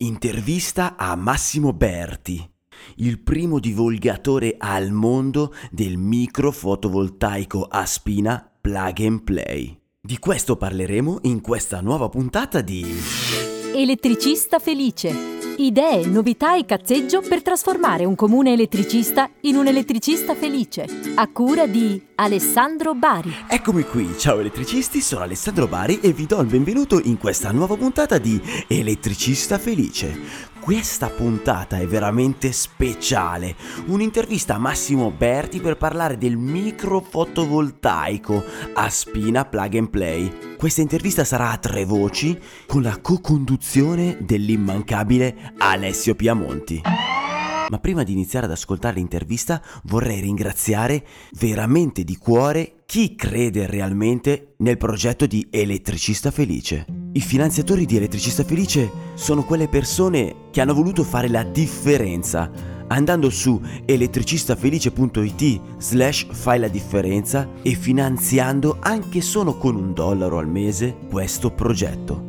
Intervista a Massimo Berti, il primo divulgatore al mondo del microfotovoltaico a spina plug and play. Di questo parleremo in questa nuova puntata di Elettricista felice. Idee, novità e cazzeggio per trasformare un comune elettricista in un elettricista felice. A cura di Alessandro Bari. Eccomi qui, ciao elettricisti, sono Alessandro Bari e vi do il benvenuto in questa nuova puntata di Elettricista Felice. Questa puntata è veramente speciale, un'intervista a Massimo Berti per parlare del microfotovoltaico a spina plug and play. Questa intervista sarà a tre voci con la co-conduzione dell'immancabile Alessio Piamonti. Ma prima di iniziare ad ascoltare l'intervista vorrei ringraziare veramente di cuore chi crede realmente nel progetto di Elettricista Felice. I finanziatori di Elettricista Felice sono quelle persone che hanno voluto fare la differenza andando su elettricistafelice.it slash fai la differenza e finanziando anche solo con un dollaro al mese questo progetto.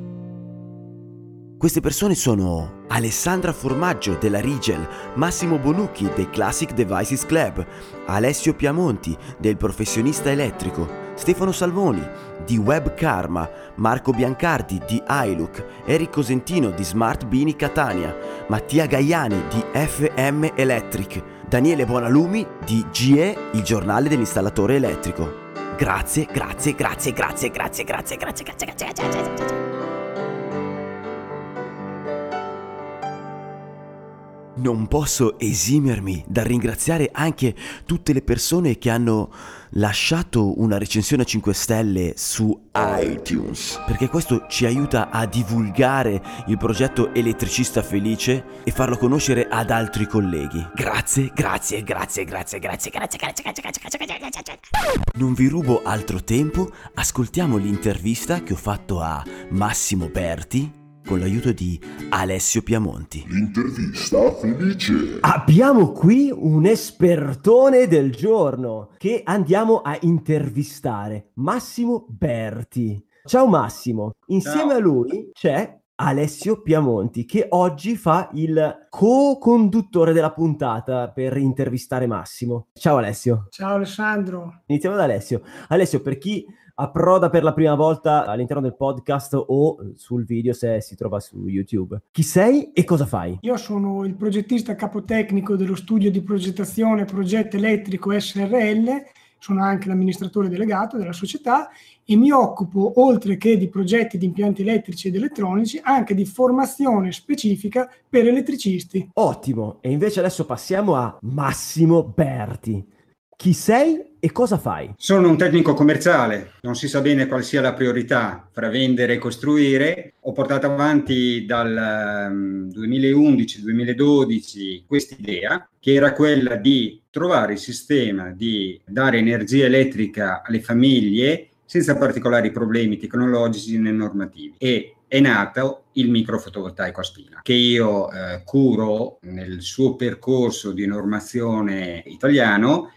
Queste persone sono Alessandra Formaggio della Rigel, Massimo Bonucchi del Classic Devices Club, Alessio Piamonti del Professionista Elettrico, Stefano Salmoni di Web Karma, Marco Biancardi di iLook, Eric Cosentino di Smart Bini Catania, Mattia Gaiani di FM Electric, Daniele Buonalumi di GE, il giornale dell'installatore elettrico. Grazie, grazie, grazie, grazie, grazie, grazie, grazie, grazie, grazie, grazie, grazie. Non posso esimermi dal ringraziare anche tutte le persone che hanno lasciato una recensione a 5 stelle su iTunes, perché questo ci aiuta a divulgare il progetto Elettricista Felice e farlo conoscere ad altri colleghi. Grazie, grazie, grazie, grazie, grazie, grazie, grazie, grazie, grazie, grazie, grazie. Non vi rubo altro tempo, ascoltiamo l'intervista che ho fatto a Massimo Berti con l'aiuto di Alessio Piamonti. L'intervista felice. Abbiamo qui un espertone del giorno che andiamo a intervistare, Massimo Berti. Ciao Massimo, insieme Ciao. a lui c'è Alessio Piamonti che oggi fa il co-conduttore della puntata per intervistare Massimo. Ciao Alessio. Ciao Alessandro. Iniziamo da Alessio. Alessio, per chi approda per la prima volta all'interno del podcast o sul video se si trova su YouTube. Chi sei e cosa fai? Io sono il progettista capotecnico dello studio di progettazione Progetto Elettrico SRL, sono anche l'amministratore delegato della società e mi occupo, oltre che di progetti di impianti elettrici ed elettronici, anche di formazione specifica per elettricisti. Ottimo, e invece adesso passiamo a Massimo Berti. Chi sei e cosa fai? Sono un tecnico commerciale, non si sa bene quale sia la priorità fra vendere e costruire. Ho portato avanti dal um, 2011-2012 quest'idea, che era quella di trovare il sistema di dare energia elettrica alle famiglie senza particolari problemi tecnologici né normativi. E è nato il microfotovoltaico a spina, che io eh, curo nel suo percorso di normazione italiano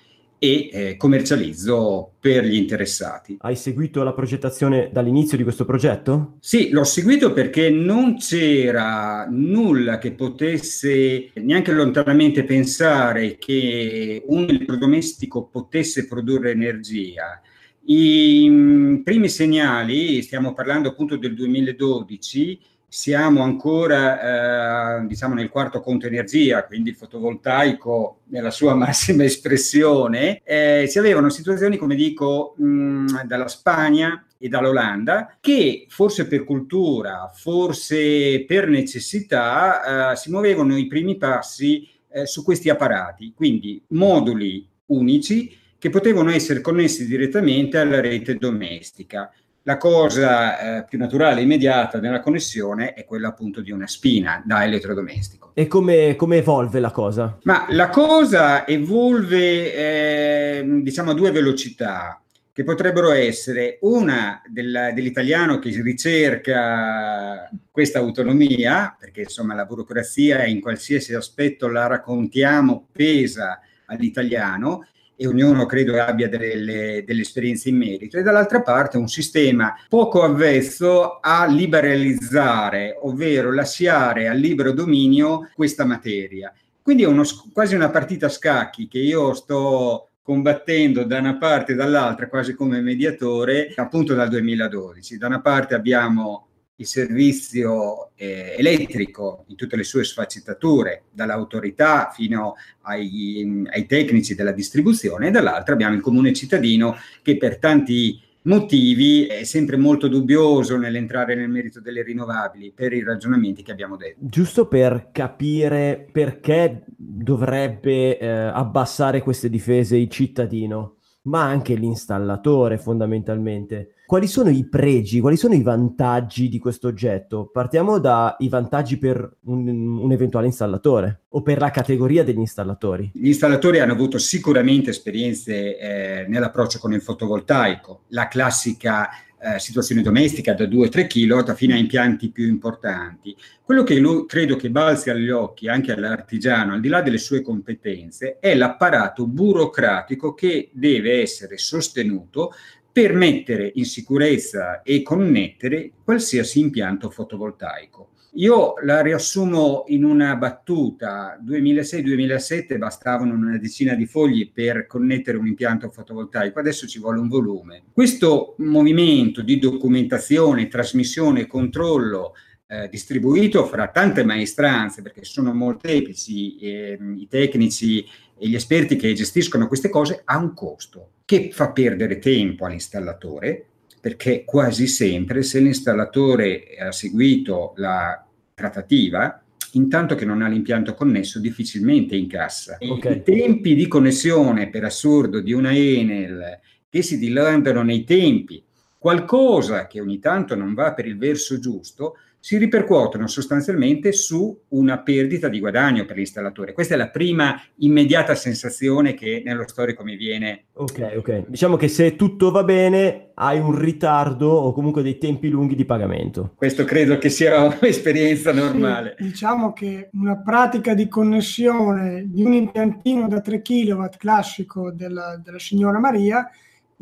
e eh, commercializzo per gli interessati. Hai seguito la progettazione dall'inizio di questo progetto? Sì, l'ho seguito perché non c'era nulla che potesse neanche lontanamente pensare che un elettrodomestico potesse produrre energia. I mm, primi segnali, stiamo parlando appunto del 2012, siamo ancora eh, diciamo nel quarto conto energia, quindi il fotovoltaico nella sua massima espressione, eh, si avevano situazioni, come dico, mh, dalla Spagna e dall'Olanda, che forse per cultura, forse per necessità, eh, si muovevano i primi passi eh, su questi apparati, quindi moduli unici che potevano essere connessi direttamente alla rete domestica. La cosa eh, più naturale e immediata nella connessione è quella appunto di una spina da elettrodomestico. E come, come evolve la cosa? Ma la cosa evolve eh, diciamo a due velocità che potrebbero essere una del, dell'italiano che ricerca questa autonomia, perché insomma la burocrazia in qualsiasi aspetto la raccontiamo pesa all'italiano, e ognuno credo abbia delle, delle, esperienze in merito, e dall'altra parte un sistema poco avvezzo a liberalizzare, ovvero lasciare al libero dominio questa materia. Quindi è uno, quasi una partita a scacchi che io sto combattendo da una parte e dall'altra, quasi come mediatore, appunto dal 2012. Da una parte abbiamo il servizio eh, elettrico in tutte le sue sfaccettature, dall'autorità fino ai, ai tecnici della distribuzione, e dall'altra abbiamo il comune cittadino che per tanti motivi è sempre molto dubbioso nell'entrare nel merito delle rinnovabili per i ragionamenti che abbiamo detto. Giusto per capire perché dovrebbe eh, abbassare queste difese il cittadino, ma anche l'installatore fondamentalmente quali sono i pregi, quali sono i vantaggi di questo oggetto? Partiamo dai vantaggi per un, un, eventuale installatore o per la categoria degli installatori. Gli installatori hanno avuto sicuramente esperienze eh, nell'approccio con il fotovoltaico, la classica eh, situazione domestica da 2-3 kW fino a impianti più importanti. Quello che lui, credo che balzi agli occhi anche all'artigiano, al di là delle sue competenze, è l'apparato burocratico che deve essere sostenuto per mettere in sicurezza e connettere qualsiasi impianto fotovoltaico. Io la riassumo in una battuta. 2006-2007 bastavano una decina di fogli per connettere un impianto fotovoltaico, adesso ci vuole un volume. Questo movimento di documentazione, trasmissione e controllo eh, distribuito fra tante maestranze, perché sono molteplici eh, i tecnici e gli esperti che gestiscono queste cose, ha un costo che fa perdere tempo all'installatore, perché quasi sempre se l'installatore ha seguito la trattativa, intanto che non ha l'impianto connesso, difficilmente incassa. Okay. I tempi di connessione, per assurdo, di una Enel che si dilatano nei tempi, qualcosa che ogni tanto non va per il verso giusto, si ripercuotono sostanzialmente su una perdita di guadagno per l'installatore. Questa è la prima immediata sensazione che nello storico mi viene. Ok, ok. Diciamo che se tutto va bene hai un ritardo o comunque dei tempi lunghi di pagamento. Questo credo che sia un'esperienza normale. Sì, diciamo che una pratica di connessione di un impiantino da 3 kW classico della, della signora Maria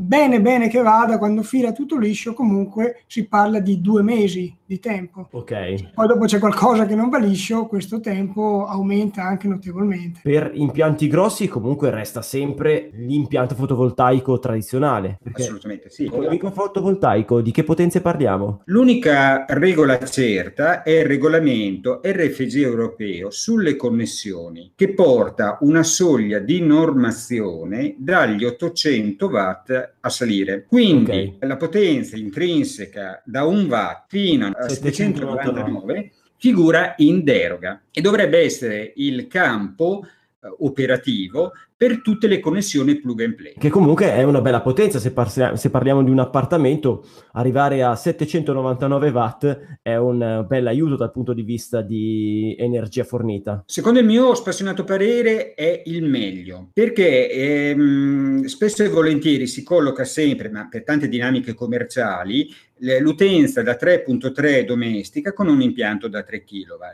bene bene che vada, quando fila tutto liscio, comunque si parla di due mesi di tempo. Ok. Poi dopo c'è qualcosa che non va liscio, questo tempo aumenta anche notevolmente. Per impianti grossi comunque resta sempre l'impianto fotovoltaico tradizionale. Assolutamente sì. Con l'impianto fotovoltaico di che potenze parliamo? L'unica regola certa è il regolamento RFG europeo sulle connessioni che porta una soglia di normazione dagli 800 watt a salire. Quindi okay. la potenza intrinseca da 1 watt fino a 799 figura in deroga e dovrebbe essere il campo eh, operativo per tutte le connessioni plug and play. Che comunque è una bella potenza, se, par- se parliamo di un appartamento, arrivare a 799 watt è un bel aiuto dal punto di vista di energia fornita. Secondo il mio spassionato parere è il meglio, perché ehm, spesso e volentieri si colloca sempre, ma per tante dinamiche commerciali, l'utenza da 3.3 domestica con un impianto da 3 kW.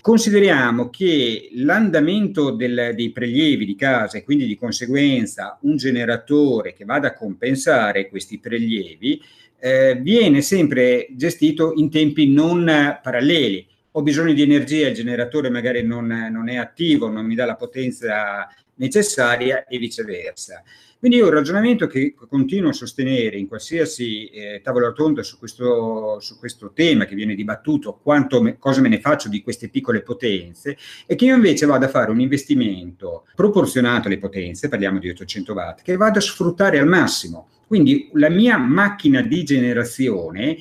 Consideriamo che l'andamento del, dei prelievi di casa e quindi di conseguenza un generatore che vada a compensare questi prelievi eh, viene sempre gestito in tempi non paralleli. Ho bisogno di energia, il generatore magari non, non è attivo, non mi dà la potenza necessaria e viceversa. Quindi io il ragionamento che continuo a sostenere in qualsiasi eh, tavola rotonda su questo, su questo, tema che viene dibattuto, quanto me, cosa me ne faccio di queste piccole potenze, è che io invece vado a fare un investimento proporzionato alle potenze, parliamo di 800 watt, che vado a sfruttare al massimo. Quindi la mia macchina di generazione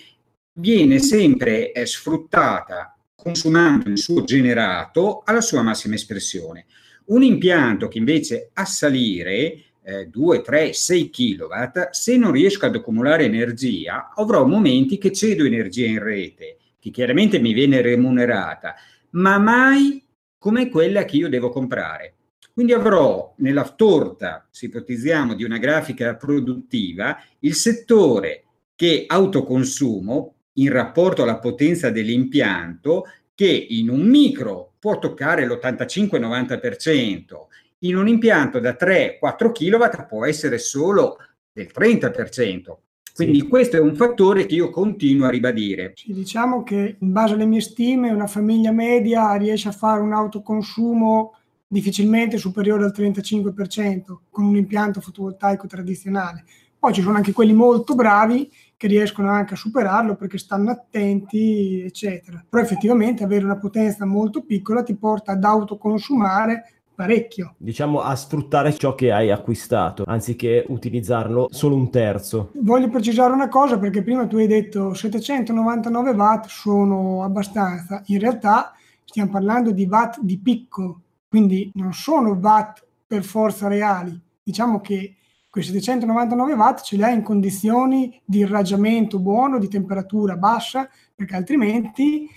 viene sempre eh, sfruttata consumando il suo generato alla sua massima espressione. Un impianto che invece a salire eh, 2, 3, 6 kW, se non riesco ad accumulare energia, avrò momenti che cedo energia in rete, che chiaramente mi viene remunerata, ma mai come quella che io devo comprare. Quindi avrò nella torta, se ipotizziamo, di una grafica produttiva, il settore che autoconsumo in rapporto alla potenza dell'impianto che in un micro può toccare l'85-90%, in un impianto da 3-4 kW può essere solo del 30%. Quindi sì. questo è un fattore che io continuo a ribadire. Sì, diciamo che in base alle mie stime una famiglia media riesce a fare un autoconsumo difficilmente superiore al 35% con un impianto fotovoltaico tradizionale. Poi ci sono anche quelli molto bravi che riescono anche a superarlo perché stanno attenti, eccetera. Però effettivamente avere una potenza molto piccola ti porta ad autoconsumare parecchio. Diciamo a sfruttare ciò che hai acquistato, anziché utilizzarlo solo un terzo. Voglio precisare una cosa perché prima tu hai detto 799 watt sono abbastanza. In realtà stiamo parlando di watt di picco, quindi non sono watt per forza reali. Diciamo che quei 799 watt ce li hai in condizioni di irraggiamento buono, di temperatura bassa, perché altrimenti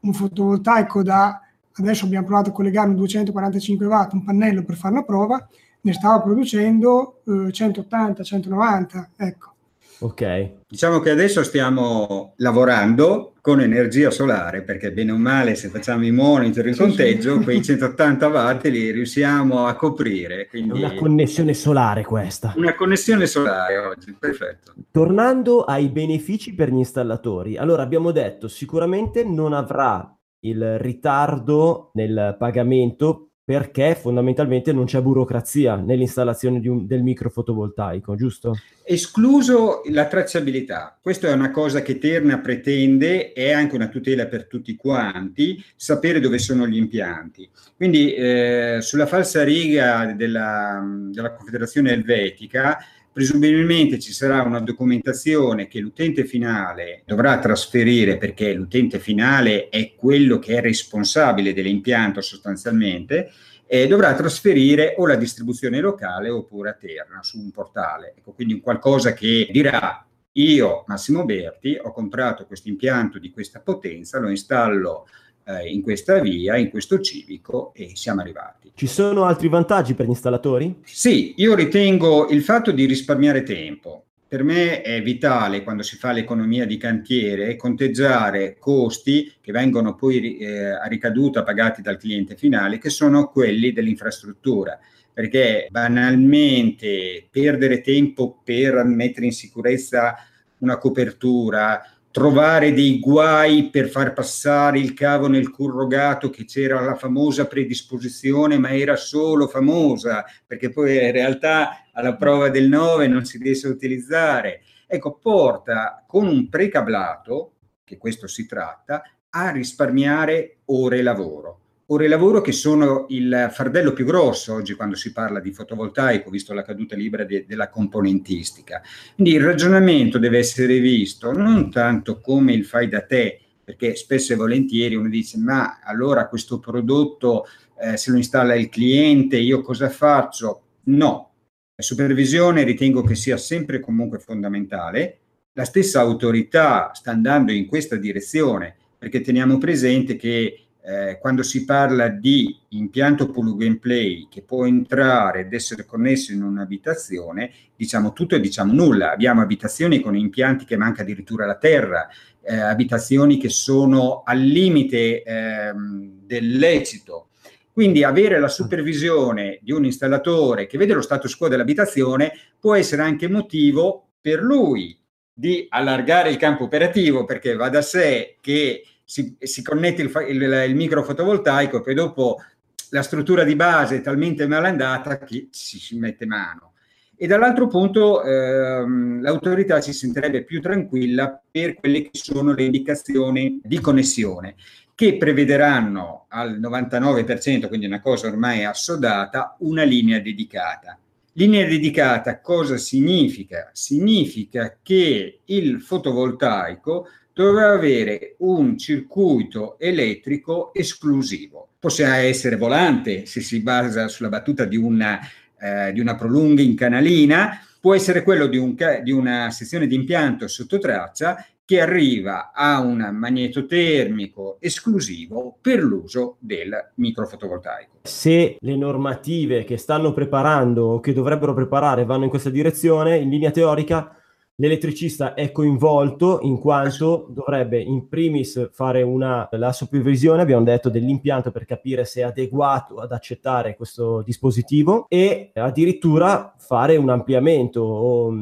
un fotovoltaico da adesso abbiamo provato a collegare un 245 watt, un pannello per fare una prova, ne stava producendo eh, 180-190, ecco. Ok. Diciamo che adesso stiamo lavorando con energia solare perché bene o male se facciamo i monitor in conteggio quei 180 watt li riusciamo a coprire. Quindi... Una connessione solare questa. Una connessione solare oggi, perfetto. Tornando ai benefici per gli installatori, allora abbiamo detto sicuramente non avrà il ritardo nel pagamento perché fondamentalmente non c'è burocrazia nell'installazione un, del microfotovoltaico, giusto? Escluso la tracciabilità, questa è una cosa che Terna pretende, è anche una tutela per tutti quanti, sapere dove sono gli impianti. Quindi eh, sulla falsa riga della, della Confederazione Elvetica Presumibilmente ci sarà una documentazione che l'utente finale dovrà trasferire perché l'utente finale è quello che è responsabile dell'impianto sostanzialmente e dovrà trasferire o la distribuzione locale oppure a terra su un portale. Ecco, quindi qualcosa che dirà io, Massimo Berti, ho comprato questo impianto di questa potenza, lo installo eh, in questa via, in questo civico e siamo arrivati. Ci sono altri vantaggi per gli installatori? Sì, io ritengo il fatto di risparmiare tempo. Per me è vitale quando si fa l'economia di cantiere conteggiare costi che vengono poi eh, a ricaduta pagati dal cliente finale, che sono quelli dell'infrastruttura perché banalmente perdere tempo per mettere in sicurezza una copertura, trovare dei guai per far passare il cavo nel corrugato che c'era la famosa predisposizione, ma era solo famosa, perché poi in realtà alla prova del 9 non si riesce a utilizzare. Ecco, porta con un precablato, che questo si tratta, a risparmiare ore lavoro ore lavoro che sono il fardello più grosso oggi quando si parla di fotovoltaico, visto la caduta libera de- della componentistica. Quindi il ragionamento deve essere visto non tanto come il fai da te, perché spesso e volentieri uno dice ma allora questo prodotto eh, se lo installa il cliente io cosa faccio? No, la supervisione ritengo che sia sempre comunque fondamentale. La stessa autorità sta andando in questa direzione perché teniamo presente che eh, quando si parla di impianto plug and play che può entrare ed essere connesso in un'abitazione, diciamo tutto e diciamo nulla. Abbiamo abitazioni con impianti che manca addirittura la terra, eh, abitazioni che sono al limite eh, del lecito. Quindi avere la supervisione di un installatore che vede lo status quo dell'abitazione può essere anche motivo per lui di allargare il campo operativo, perché va da sé che si, si connette il, il, il micro fotovoltaico e poi dopo la struttura di base è talmente malandata che ci si mette mano. E dall'altro punto ehm, l'autorità si sentirebbe più tranquilla per quelle che sono le indicazioni di connessione, che prevederanno al 99%, quindi una cosa ormai assodata, una linea dedicata. Linea dedicata cosa significa? Significa che il fotovoltaico doveva avere un circuito elettrico esclusivo. Possiamo essere volante se si basa sulla battuta di una, eh, di una prolunga in canalina, può essere quello di, un, di una sezione di impianto sotto traccia che arriva a un magnetotermico esclusivo per l'uso del microfotovoltaico. Se le normative che stanno preparando o che dovrebbero preparare vanno in questa direzione, in linea teorica L'elettricista è coinvolto in quanto dovrebbe in primis fare una, la supervisione, abbiamo detto, dell'impianto per capire se è adeguato ad accettare questo dispositivo e addirittura fare un ampliamento o,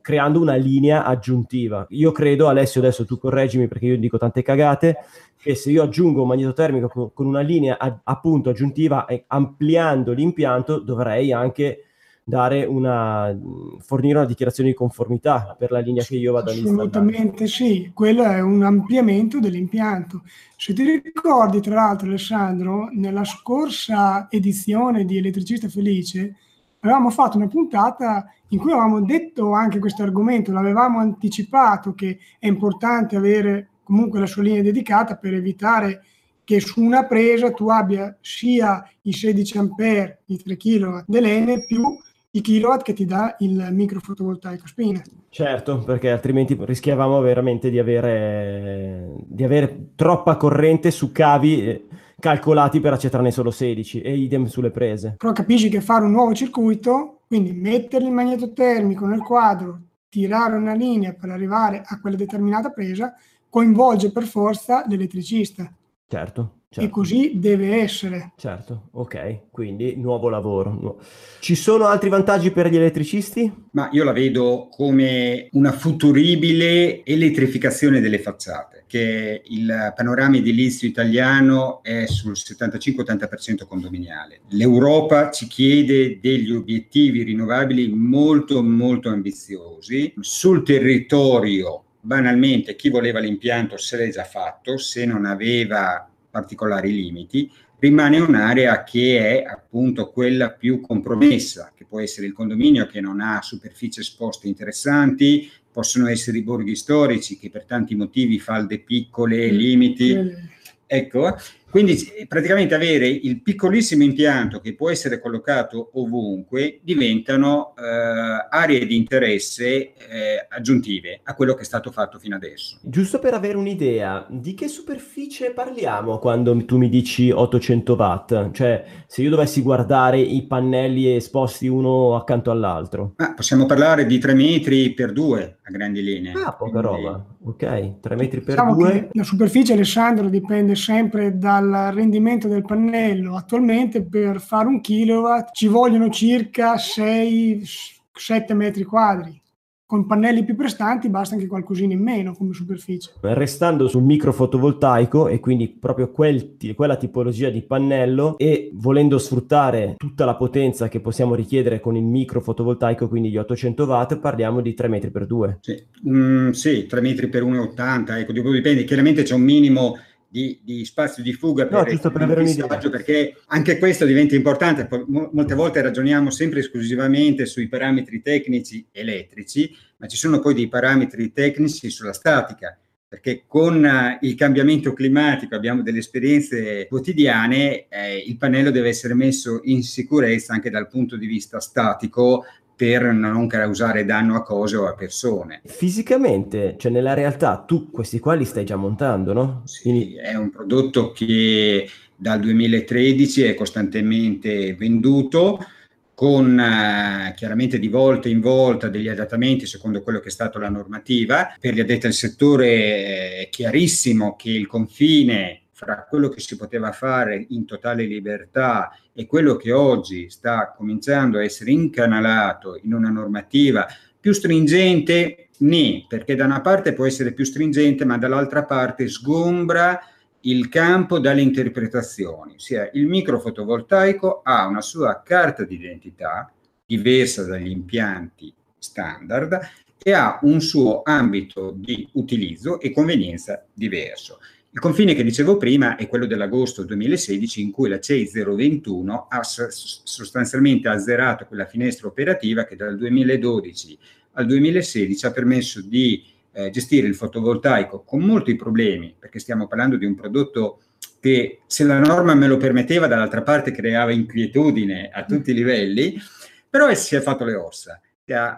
creando una linea aggiuntiva. Io credo, Alessio, adesso tu correggimi perché io dico tante cagate, che se io aggiungo un magnetotermico con una linea appunto aggiuntiva ampliando l'impianto dovrei anche una, fornire una dichiarazione di conformità per la linea che io vado a installare. Assolutamente sì, quello è un ampliamento dell'impianto. Se ti ricordi, tra l'altro, Alessandro, nella scorsa edizione di Elettricista Felice avevamo fatto una puntata in cui avevamo detto anche questo argomento, l'avevamo anticipato che è importante avere comunque la sua linea dedicata per evitare che su una presa tu abbia sia i 16 ampere, i 3 kW dell'N più i kilowatt che ti dà il microfotovoltaico spina. Certo, perché altrimenti rischiavamo veramente di avere, di avere troppa corrente su cavi eh, calcolati per accettarne solo 16 e idem sulle prese. Però capisci che fare un nuovo circuito, quindi mettere il magnetotermico nel quadro, tirare una linea per arrivare a quella determinata presa, coinvolge per forza l'elettricista. Certo. Certo. E così deve essere. Certo, ok, quindi nuovo lavoro. Ci sono altri vantaggi per gli elettricisti? Ma io la vedo come una futuribile elettrificazione delle facciate, che il panorama edilizio italiano è sul 75-80% condominiale. L'Europa ci chiede degli obiettivi rinnovabili molto molto ambiziosi. Sul territorio banalmente chi voleva l'impianto se l'è già fatto, se non aveva particolari limiti, rimane un'area che è appunto quella più compromessa, che può essere il condominio che non ha superfici esposte interessanti, possono essere i borghi storici che per tanti motivi, falde piccole, limiti. Ecco, quindi praticamente avere il piccolissimo impianto che può essere collocato ovunque diventano eh, aree di interesse eh, aggiuntive a quello che è stato fatto fino adesso. Giusto per avere un'idea, di che superficie parliamo quando tu mi dici 800 watt? Cioè, se io dovessi guardare i pannelli esposti uno accanto all'altro. Ah, possiamo parlare di 3 metri per 2 a grandi linee. Ah, poca Quindi... roba. Ok, 3 metri per diciamo 2. La superficie, Alessandro, dipende sempre dal dal rendimento del pannello. Attualmente per fare un kilowatt ci vogliono circa 6-7 metri quadri. Con pannelli più prestanti basta anche qualcosina in meno come superficie. Restando sul microfotovoltaico e quindi proprio quel, quella tipologia di pannello e volendo sfruttare tutta la potenza che possiamo richiedere con il microfotovoltaico, quindi gli 800 watt, parliamo di 3 metri per 2. Sì, mm, sì 3 metri per 1,80, ecco, dipende, chiaramente c'è un minimo di, di, spazio di fuga per, no, per avere un'idea. perché anche questo diventa importante. molte volte ragioniamo sempre esclusivamente sui parametri tecnici elettrici, ma ci sono poi dei parametri tecnici sulla statica perché con uh, il cambiamento climatico abbiamo delle esperienze quotidiane, eh, il pannello deve essere messo in sicurezza anche dal punto di vista statico per non causare danno a cose o a persone. Fisicamente, cioè nella realtà, tu questi qua li stai già montando, no? Sì, Quindi... è un prodotto che dal 2013 è costantemente venduto con eh, chiaramente di volta in volta degli adattamenti secondo quello che è stata la normativa. Per gli addetti al settore è chiarissimo che il confine fra quello che si poteva fare in totale libertà e quello che oggi sta cominciando a essere incanalato in una normativa più stringente, né, perché da una parte può essere più stringente, ma dall'altra parte sgombra il campo dalle interpretazioni, ossia il microfotovoltaico ha una sua carta d'identità diversa dagli impianti standard e ha un suo ambito di utilizzo e convenienza diverso. Il confine che dicevo prima è quello dell'agosto 2016 in cui la CEI 021 ha sostanzialmente azzerato quella finestra operativa che dal 2012 al 2016 ha permesso di eh, gestire il fotovoltaico con molti problemi, perché stiamo parlando di un prodotto che se la norma me lo permetteva, dall'altra parte creava inquietudine a tutti i livelli, però si è fatto le ossa.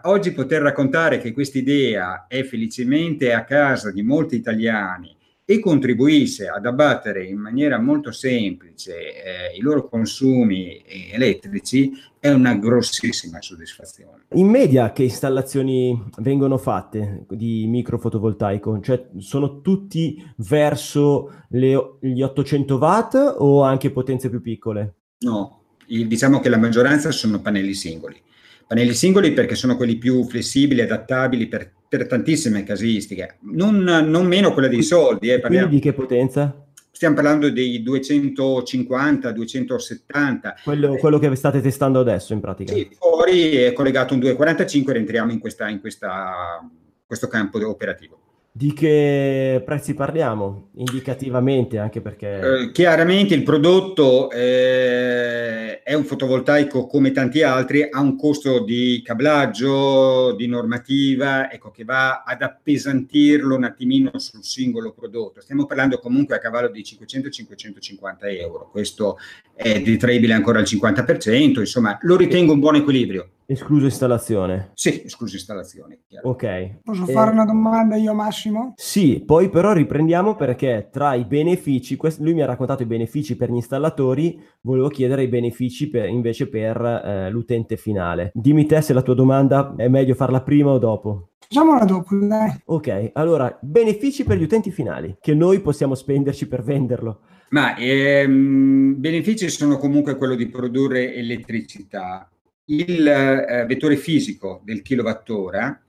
Oggi poter raccontare che questa idea è felicemente a casa di molti italiani e contribuisse ad abbattere in maniera molto semplice eh, i loro consumi elettrici, è una grossissima soddisfazione. In media che installazioni vengono fatte di microfotovoltaico? Cioè sono tutti verso le, gli 800 watt o anche potenze più piccole? No, diciamo che la maggioranza sono pannelli singoli. Pannelli singoli perché sono quelli più flessibili, adattabili per, per tantissime casistiche, non, non, meno quella dei soldi. Eh, Quindi di che potenza? Stiamo parlando dei 250, 270. Quello, quello, che state testando adesso in pratica? Sì, fuori è collegato un 245 e entriamo in, questa, in questa, questo campo operativo. Di che prezzi parliamo? Indicativamente, anche perché... Eh, chiaramente il prodotto eh, è un fotovoltaico come tanti altri, ha un costo di cablaggio, di normativa, ecco, che va ad appesantirlo un attimino sul singolo prodotto. Stiamo parlando comunque a cavallo di 500-550 euro. Questo è detraibile ancora al 50%, insomma, lo ritengo un buon equilibrio. Escluso installazione? Sì, escluso installazione. Chiaro. Ok. Posso eh, fare una domanda io Massimo? Sì, poi però riprendiamo perché tra i benefici, quest- lui mi ha raccontato i benefici per gli installatori, volevo chiedere i benefici per, invece per eh, l'utente finale. Dimmi te se la tua domanda è meglio farla prima o dopo. Facciamola dopo, dai. Ok, allora, benefici per gli utenti finali, che noi possiamo spenderci per venderlo. Ma ehm, benefici sono comunque quello di produrre elettricità il eh, vettore fisico del kilowattora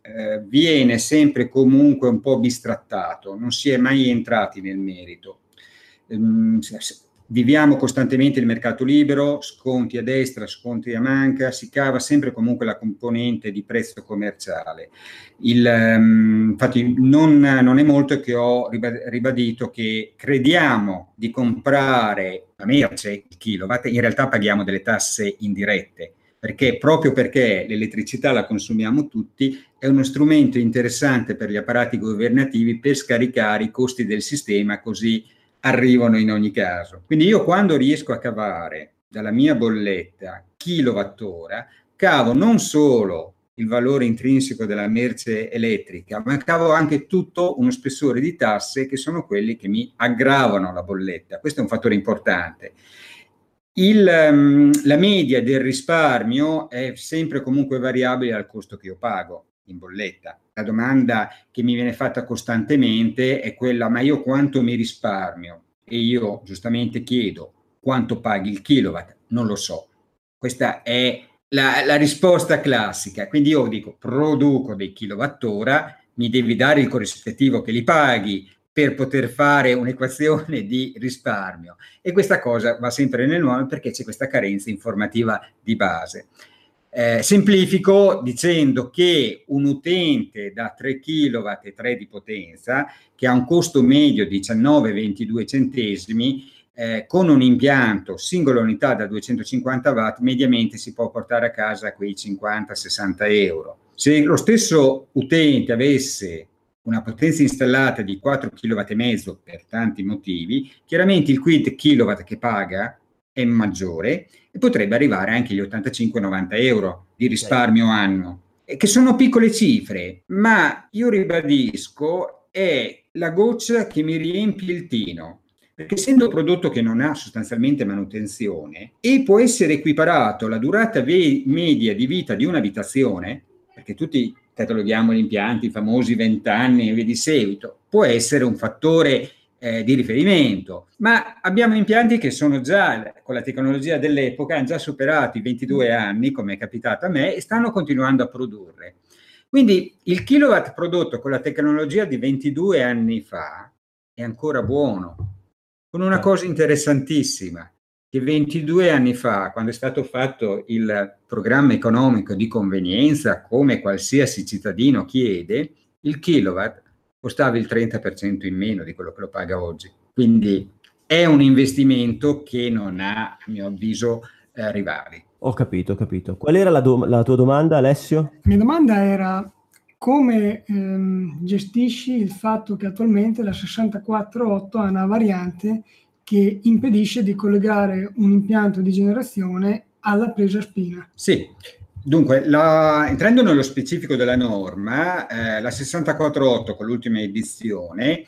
eh, viene sempre comunque un po' bistrattato, non si è mai entrati nel merito. Ehm, viviamo costantemente il mercato libero, sconti a destra, sconti a manca, si cava sempre comunque la componente di prezzo commerciale. Il, um, infatti non, non, è molto che ho ribadito che crediamo di comprare la merce, il kilowatt, in realtà paghiamo delle tasse indirette perché proprio perché l'elettricità la consumiamo tutti, è uno strumento interessante per gli apparati governativi per scaricare i costi del sistema, così arrivano in ogni caso. Quindi io quando riesco a cavare dalla mia bolletta kilowattora, cavo non solo il valore intrinseco della merce elettrica, ma cavo anche tutto uno spessore di tasse che sono quelli che mi aggravano la bolletta. Questo è un fattore importante. Il, um, la media del risparmio è sempre comunque variabile al costo che io pago in bolletta. La domanda che mi viene fatta costantemente è quella, ma io quanto mi risparmio? E io giustamente chiedo, quanto paghi il kilowatt? Non lo so. Questa è la, la risposta classica. Quindi io dico, produco dei kilowattora, mi devi dare il corrispettivo che li paghi, per poter fare un'equazione di risparmio. E questa cosa va sempre nel nuovo perché c'è questa carenza informativa di base. Eh, semplifico dicendo che un utente da 3 kW e 3 di potenza, che ha un costo medio di 19-22 centesimi, eh, con un impianto singola unità da 250 watt, mediamente si può portare a casa quei 50-60 euro. Se lo stesso utente avesse una potenza installata di 4 kW e mezzo per tanti motivi, chiaramente il quid kilowatt che paga è maggiore e potrebbe arrivare anche agli 85-90 euro di risparmio annuo, che sono piccole cifre, ma io ribadisco è la goccia che mi riempie il tino. Perché essendo un prodotto che non ha sostanzialmente manutenzione e può essere equiparato alla durata ve- media di vita di un'abitazione, perché tutti cataloghiamo gli impianti, i famosi 20 anni e via di seguito, può essere un fattore eh, di riferimento, ma abbiamo impianti che sono già, con la tecnologia dell'epoca, hanno già superato i 22 anni, come è capitato a me, e stanno continuando a produrre. Quindi il kilowatt prodotto con la tecnologia di 22 anni fa è ancora buono, con una cosa interessantissima, che 22 anni fa, quando è stato fatto il programma economico di convenienza, come qualsiasi cittadino chiede, il kilowatt costava il 30% in meno di quello che lo paga oggi. Quindi è un investimento che non ha, a mio avviso, eh, rivali. Ho capito, ho capito. Qual era la, do- la tua domanda, Alessio? La mia domanda era come ehm, gestisci il fatto che attualmente la 648 ha una variante che impedisce di collegare un impianto di generazione alla presa spina. Sì, Dunque, la, entrando nello specifico della norma, eh, la 648 con l'ultima edizione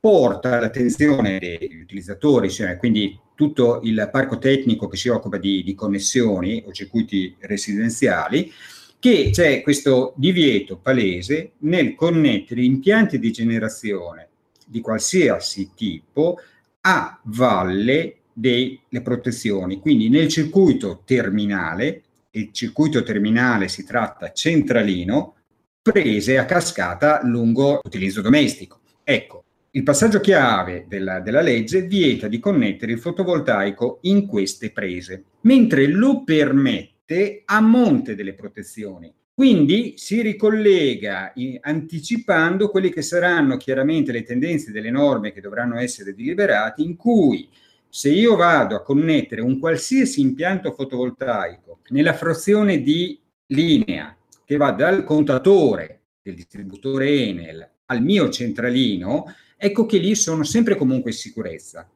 porta l'attenzione degli utilizzatori, cioè quindi tutto il parco tecnico che si occupa di, di connessioni o circuiti residenziali, che c'è questo divieto palese nel connettere impianti di generazione di qualsiasi tipo a valle delle protezioni. Quindi nel circuito terminale, il circuito terminale si tratta centralino, prese a cascata lungo l'utilizzo domestico. Ecco, il passaggio chiave della, della, legge vieta di connettere il fotovoltaico in queste prese, mentre lo permette a monte delle protezioni. Quindi si ricollega anticipando quelle che saranno chiaramente le tendenze delle norme che dovranno essere deliberate, in cui se io vado a connettere un qualsiasi impianto fotovoltaico nella frazione di linea che va dal contatore del distributore Enel al mio centralino, ecco che lì sono sempre comunque in sicurezza,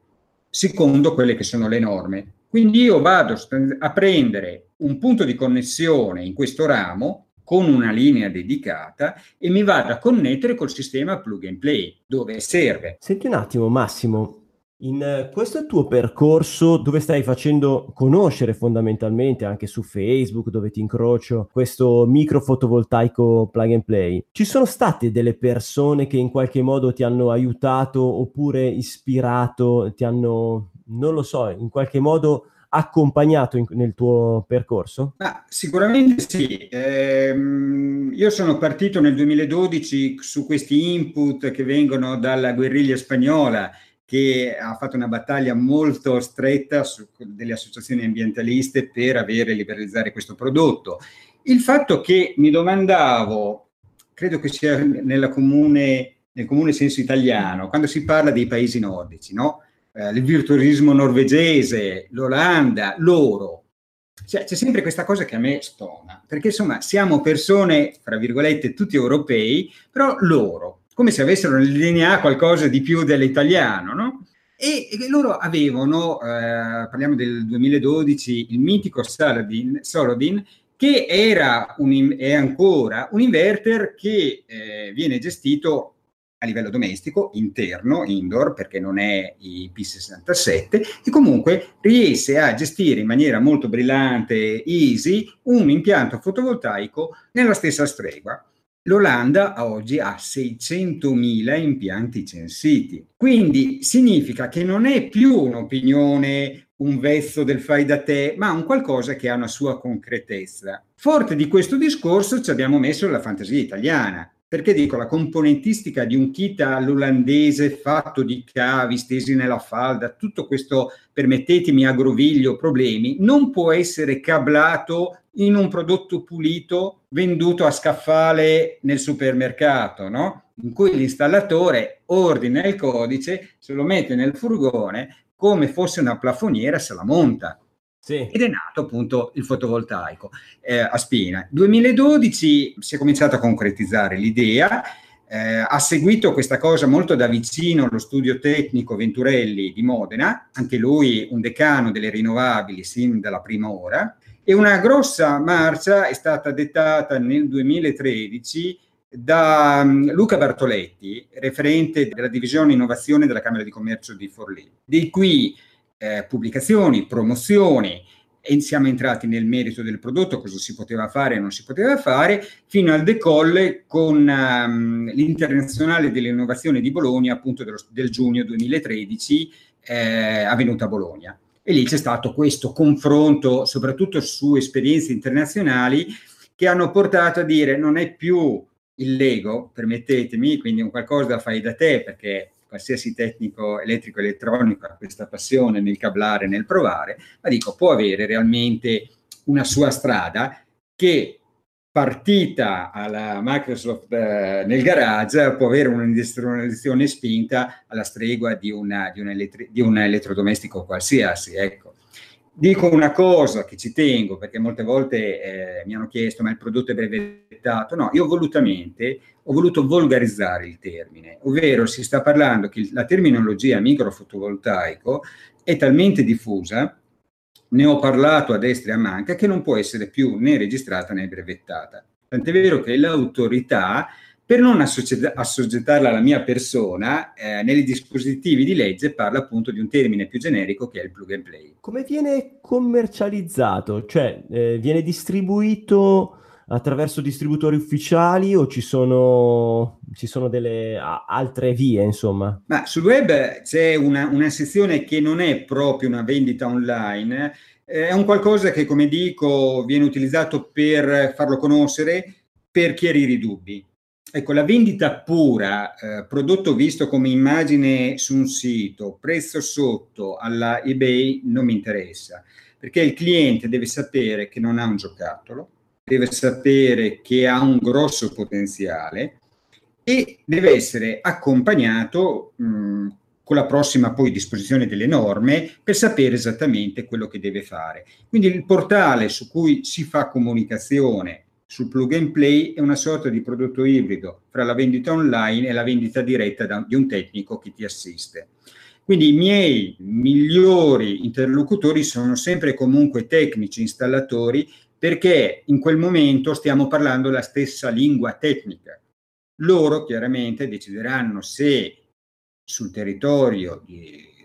secondo quelle che sono le norme. Quindi io vado a prendere un punto di connessione in questo ramo con una linea dedicata e mi vado a connettere col sistema plug and play dove serve. Senti un attimo Massimo, in questo tuo percorso dove stai facendo conoscere fondamentalmente anche su Facebook dove ti incrocio questo micro fotovoltaico plug and play, ci sono state delle persone che in qualche modo ti hanno aiutato oppure ispirato, ti hanno, non lo so, in qualche modo accompagnato in, nel tuo percorso? Ah, sicuramente sì. Eh, io sono partito nel 2012 su questi input che vengono dalla guerriglia spagnola che ha fatto una battaglia molto stretta su delle associazioni ambientaliste per avere e liberalizzare questo prodotto. Il fatto che mi domandavo, credo che sia comune, nel comune senso italiano, quando si parla dei paesi nordici, no? Eh, il virtuosismo norvegese, l'Olanda, loro. Cioè, c'è sempre questa cosa che a me stona, perché insomma siamo persone, fra virgolette, tutti europei, però loro, come se avessero nel DNA qualcosa di più dell'italiano, no? E, e loro avevano, eh, parliamo del 2012, il mitico Saladin, Solodin, che era un, è ancora un inverter che eh, viene gestito a livello domestico, interno, indoor, perché non è IP67, e comunque riesce a gestire in maniera molto brillante, easy, un impianto fotovoltaico nella stessa stregua. L'Olanda oggi ha 600.000 impianti censiti, quindi significa che non è più un'opinione, un vezzo del fai da te, ma un qualcosa che ha una sua concretezza. Forte di questo discorso ci abbiamo messo la fantasia italiana, perché dico la componentistica di un kit all'olandese fatto di cavi stesi nella falda, tutto questo, permettetemi, aggroviglio, problemi, non può essere cablato in un prodotto pulito venduto a scaffale nel supermercato, no? In cui l'installatore ordina il codice, se lo mette nel furgone, come fosse una plafoniera, se la monta. Sì. Ed è nato appunto il fotovoltaico eh, a Spina. 2012 si è cominciato a concretizzare l'idea, eh, ha seguito questa cosa molto da vicino lo studio tecnico Venturelli di Modena, anche lui un decano delle rinnovabili sin dalla prima ora, e una grossa marcia è stata dettata nel 2013 da um, Luca Bartoletti, referente della divisione innovazione della Camera di Commercio di Forlì, di cui eh, pubblicazioni, promozioni e siamo entrati nel merito del prodotto, cosa si poteva fare e non si poteva fare, fino al decolle con um, l'Internazionale dell'Innovazione di Bologna, appunto dello, del giugno 2013, eh, avvenuta a Bologna. E lì c'è stato questo confronto, soprattutto su esperienze internazionali, che hanno portato a dire non è più il Lego, permettetemi, quindi un qualcosa da fai da te, perché qualsiasi tecnico elettrico elettronico ha questa passione nel cablare, nel provare, ma dico, può avere realmente una sua strada che partita alla Microsoft eh, nel garage può avere un'industrializzazione spinta alla stregua di, una, di, un, elettri- di un elettrodomestico qualsiasi. Ecco. Dico una cosa che ci tengo perché molte volte eh, mi hanno chiesto ma il prodotto è brevettato. No, io volutamente ho voluto volgarizzare il termine, ovvero si sta parlando che la terminologia microfotovoltaico è talmente diffusa, ne ho parlato a destra e a manca, che non può essere più né registrata né brevettata. Tant'è vero che l'autorità per non assoggettarla alla mia persona, eh, nei dispositivi di legge parla appunto di un termine più generico che è il plug and play. Come viene commercializzato? Cioè, eh, viene distribuito attraverso distributori ufficiali o ci sono, ci sono delle a, altre vie, insomma? Ma sul web c'è una, una sezione che non è proprio una vendita online, eh, è un qualcosa che, come dico, viene utilizzato per farlo conoscere per chiarire i dubbi Ecco, la vendita pura, eh, prodotto visto come immagine su un sito, prezzo sotto alla eBay, non mi interessa, perché il cliente deve sapere che non ha un giocattolo, deve sapere che ha un grosso potenziale e deve essere accompagnato mh, con la prossima poi disposizione delle norme per sapere esattamente quello che deve fare. Quindi il portale su cui si fa comunicazione sul plug and play è una sorta di prodotto ibrido fra la vendita online e la vendita diretta da, di un tecnico che ti assiste. Quindi i miei migliori interlocutori sono sempre comunque tecnici, installatori, perché in quel momento stiamo parlando la stessa lingua tecnica. Loro chiaramente decideranno se sul territorio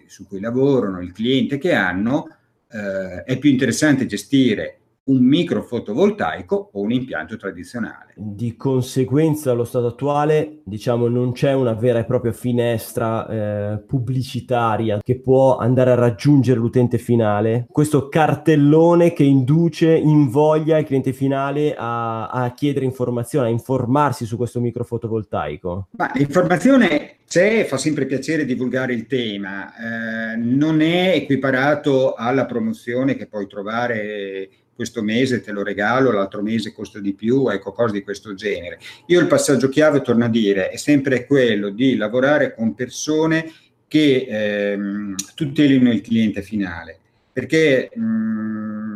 su cui lavorano, il cliente che hanno, eh, è più interessante gestire un micro fotovoltaico o un impianto tradizionale. Di conseguenza, allo stato attuale, diciamo, non c'è una vera e propria finestra eh, pubblicitaria che può andare a raggiungere l'utente finale. Questo cartellone che induce, invoglia il cliente finale a, a chiedere informazioni, a informarsi su questo micro fotovoltaico. Ma l'informazione c'è, fa sempre piacere divulgare il tema, eh, non è equiparato alla promozione che puoi trovare questo mese te lo regalo, l'altro mese costa di più, ecco cose di questo genere. Io il passaggio chiave, torno a dire, è sempre quello di lavorare con persone che ehm, tutelino il cliente finale, perché mh, mm,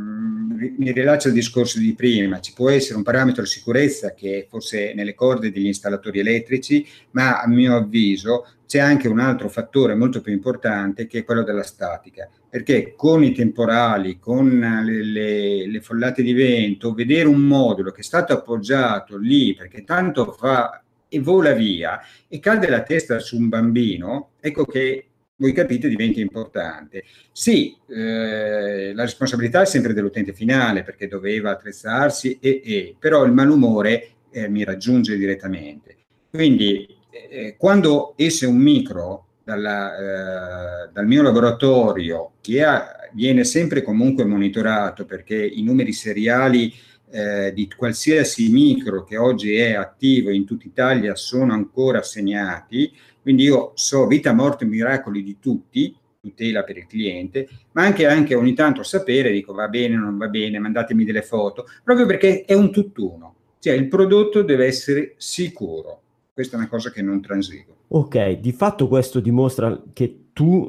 mi rilaccio al discorso di prima, ci può essere un parametro sicurezza che forse nelle corde degli installatori elettrici, ma a mio avviso c'è anche un altro fattore molto più importante che è quello della statica, perché con i temporali, con le, le, le follate di vento, vedere un modulo che è stato appoggiato lì perché tanto fa e vola via e cade la testa su un bambino, ecco che voi capite diventa importante. Sì, eh, la responsabilità è sempre dell'utente finale perché doveva attrezzarsi, e, e però il malumore eh, mi raggiunge direttamente. Quindi eh, quando esce un micro dalla, eh, dal mio laboratorio, che ha, viene sempre comunque monitorato perché i numeri seriali eh, di qualsiasi micro che oggi è attivo in tutta Italia sono ancora segnati, quindi io so vita, morte miracoli di tutti, tutela per il cliente, ma anche, anche ogni tanto sapere, dico va bene, non va bene, mandatemi delle foto, proprio perché è un tutt'uno, cioè il prodotto deve essere sicuro questa è una cosa che non transigo. Ok, di fatto questo dimostra che tu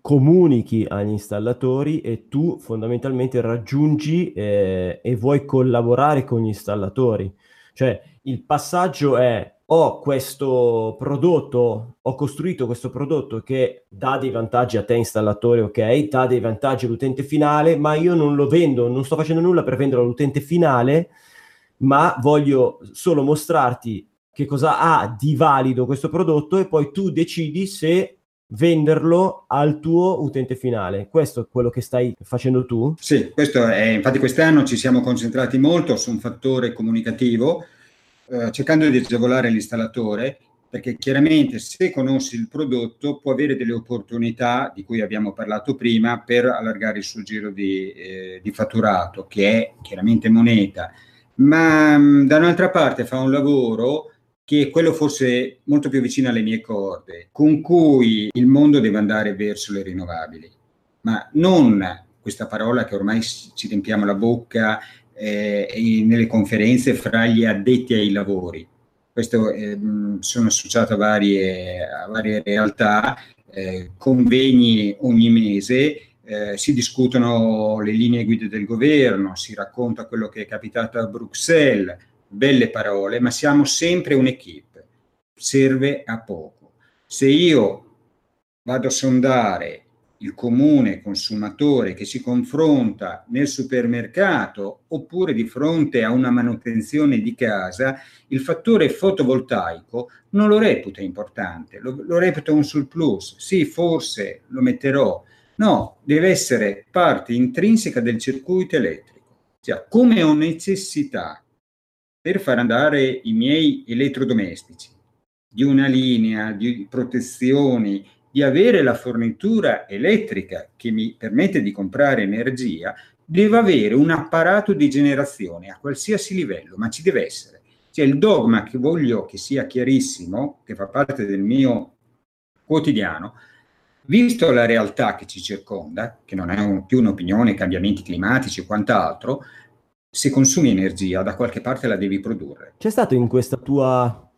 comunichi agli installatori e tu fondamentalmente raggiungi eh, e vuoi collaborare con gli installatori. Cioè il passaggio è ho questo prodotto, ho costruito questo prodotto che dà dei vantaggi a te installatore, ok, dà dei vantaggi all'utente finale, ma io non lo vendo, non sto facendo nulla per venderlo all'utente finale, ma voglio solo mostrarti che cosa ha di valido questo prodotto e poi tu decidi se venderlo al tuo utente finale. Questo è quello che stai facendo tu? Sì, questo è, infatti quest'anno ci siamo concentrati molto su un fattore comunicativo, eh, cercando di agevolare l'installatore, perché chiaramente se conosci il prodotto può avere delle opportunità di cui abbiamo parlato prima per allargare il suo giro di, eh, di fatturato, che è chiaramente moneta, ma mh, da un'altra parte fa un lavoro che è quello forse molto più vicino alle mie corde, con cui il mondo deve andare verso le rinnovabili, ma non questa parola che ormai ci riempiamo la bocca eh, nelle conferenze fra gli addetti ai lavori. Questo, eh, sono associato a varie, a varie realtà, eh, convegni ogni mese, eh, si discutono le linee guida del governo, si racconta quello che è capitato a Bruxelles, belle parole, ma siamo sempre un'equipe, serve a poco. Se io vado a sondare il comune consumatore che si confronta nel supermercato oppure di fronte a una manutenzione di casa, il fattore fotovoltaico non lo reputa importante, lo, lo reputa un surplus. Sì, forse lo metterò. No, deve essere parte intrinseca del circuito elettrico. Cioè, come ho necessità per far andare i miei elettrodomestici di una linea di protezioni di avere la fornitura elettrica che mi permette di comprare energia, devo avere un apparato di generazione a qualsiasi livello, ma ci deve essere. Cioè il dogma che voglio che sia chiarissimo, che fa parte del mio quotidiano, visto la realtà che ci circonda, che non è un, più un'opinione, cambiamenti climatici o quant'altro, se consumi energia da qualche parte la devi produrre. C'è stato in questa tua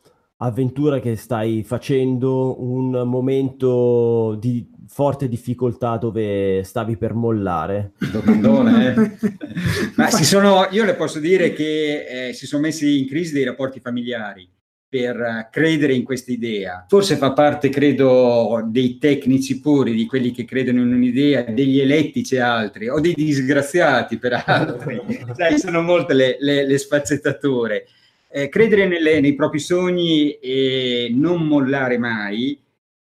avventura che stai facendo, un momento di forte difficoltà dove stavi per mollare? Domandone, eh? Ma si sono, io le posso dire che eh, si sono messi in crisi dei rapporti familiari per credere in questa idea. Forse fa parte, credo, dei tecnici puri, di quelli che credono in un'idea, degli elettici altri, o dei disgraziati per altri. Sai, sono molte le, le, le sfaccettature eh, credere nelle, nei propri sogni e non mollare mai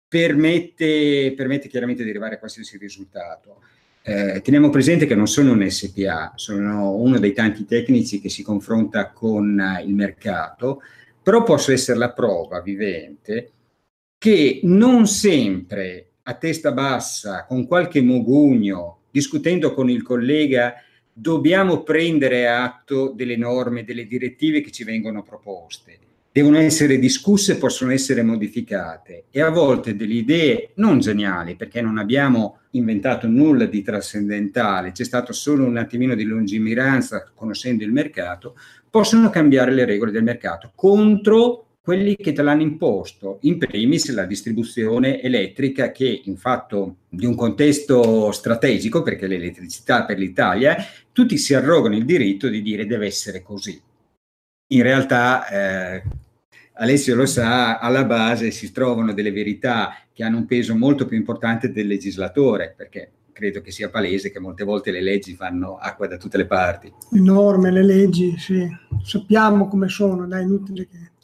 permette, permette chiaramente di arrivare a qualsiasi risultato. Eh, teniamo presente che non sono un SPA, sono uno dei tanti tecnici che si confronta con uh, il mercato, però posso essere la prova vivente che non sempre a testa bassa, con qualche mogugno, discutendo con il collega dobbiamo prendere atto delle norme, delle direttive che ci vengono proposte. Devono essere discusse, possono essere modificate. E a volte delle idee non geniali, perché non abbiamo inventato nulla di trascendentale, c'è stato solo un attimino di lungimiranza conoscendo il mercato, possono cambiare le regole del mercato contro quelli che te l'hanno imposto, in primis la distribuzione elettrica che in fatto di un contesto strategico, perché l'elettricità per l'Italia, tutti si arrogano il diritto di dire deve essere così. In realtà, eh, Alessio lo sa, alla base si trovano delle verità che hanno un peso molto più importante del legislatore, perché credo che sia palese che molte volte le leggi fanno acqua da tutte le parti. Le norme, le leggi, sì, sappiamo come sono, dai, inutile che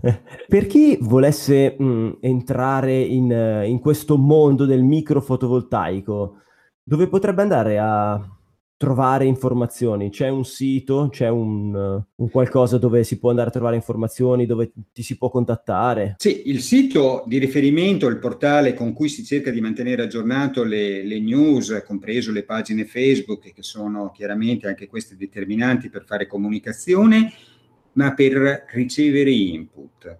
per chi volesse mh, mm, entrare in, in, questo mondo del microfotovoltaico, dove potrebbe andare a trovare informazioni? C'è un sito, c'è un, un, qualcosa dove si può andare a trovare informazioni, dove ti si può contattare? Sì, il sito di riferimento, il portale con cui si cerca di mantenere aggiornato le, le news, compreso le pagine Facebook, che sono chiaramente anche queste determinanti per fare comunicazione, ma per ricevere input,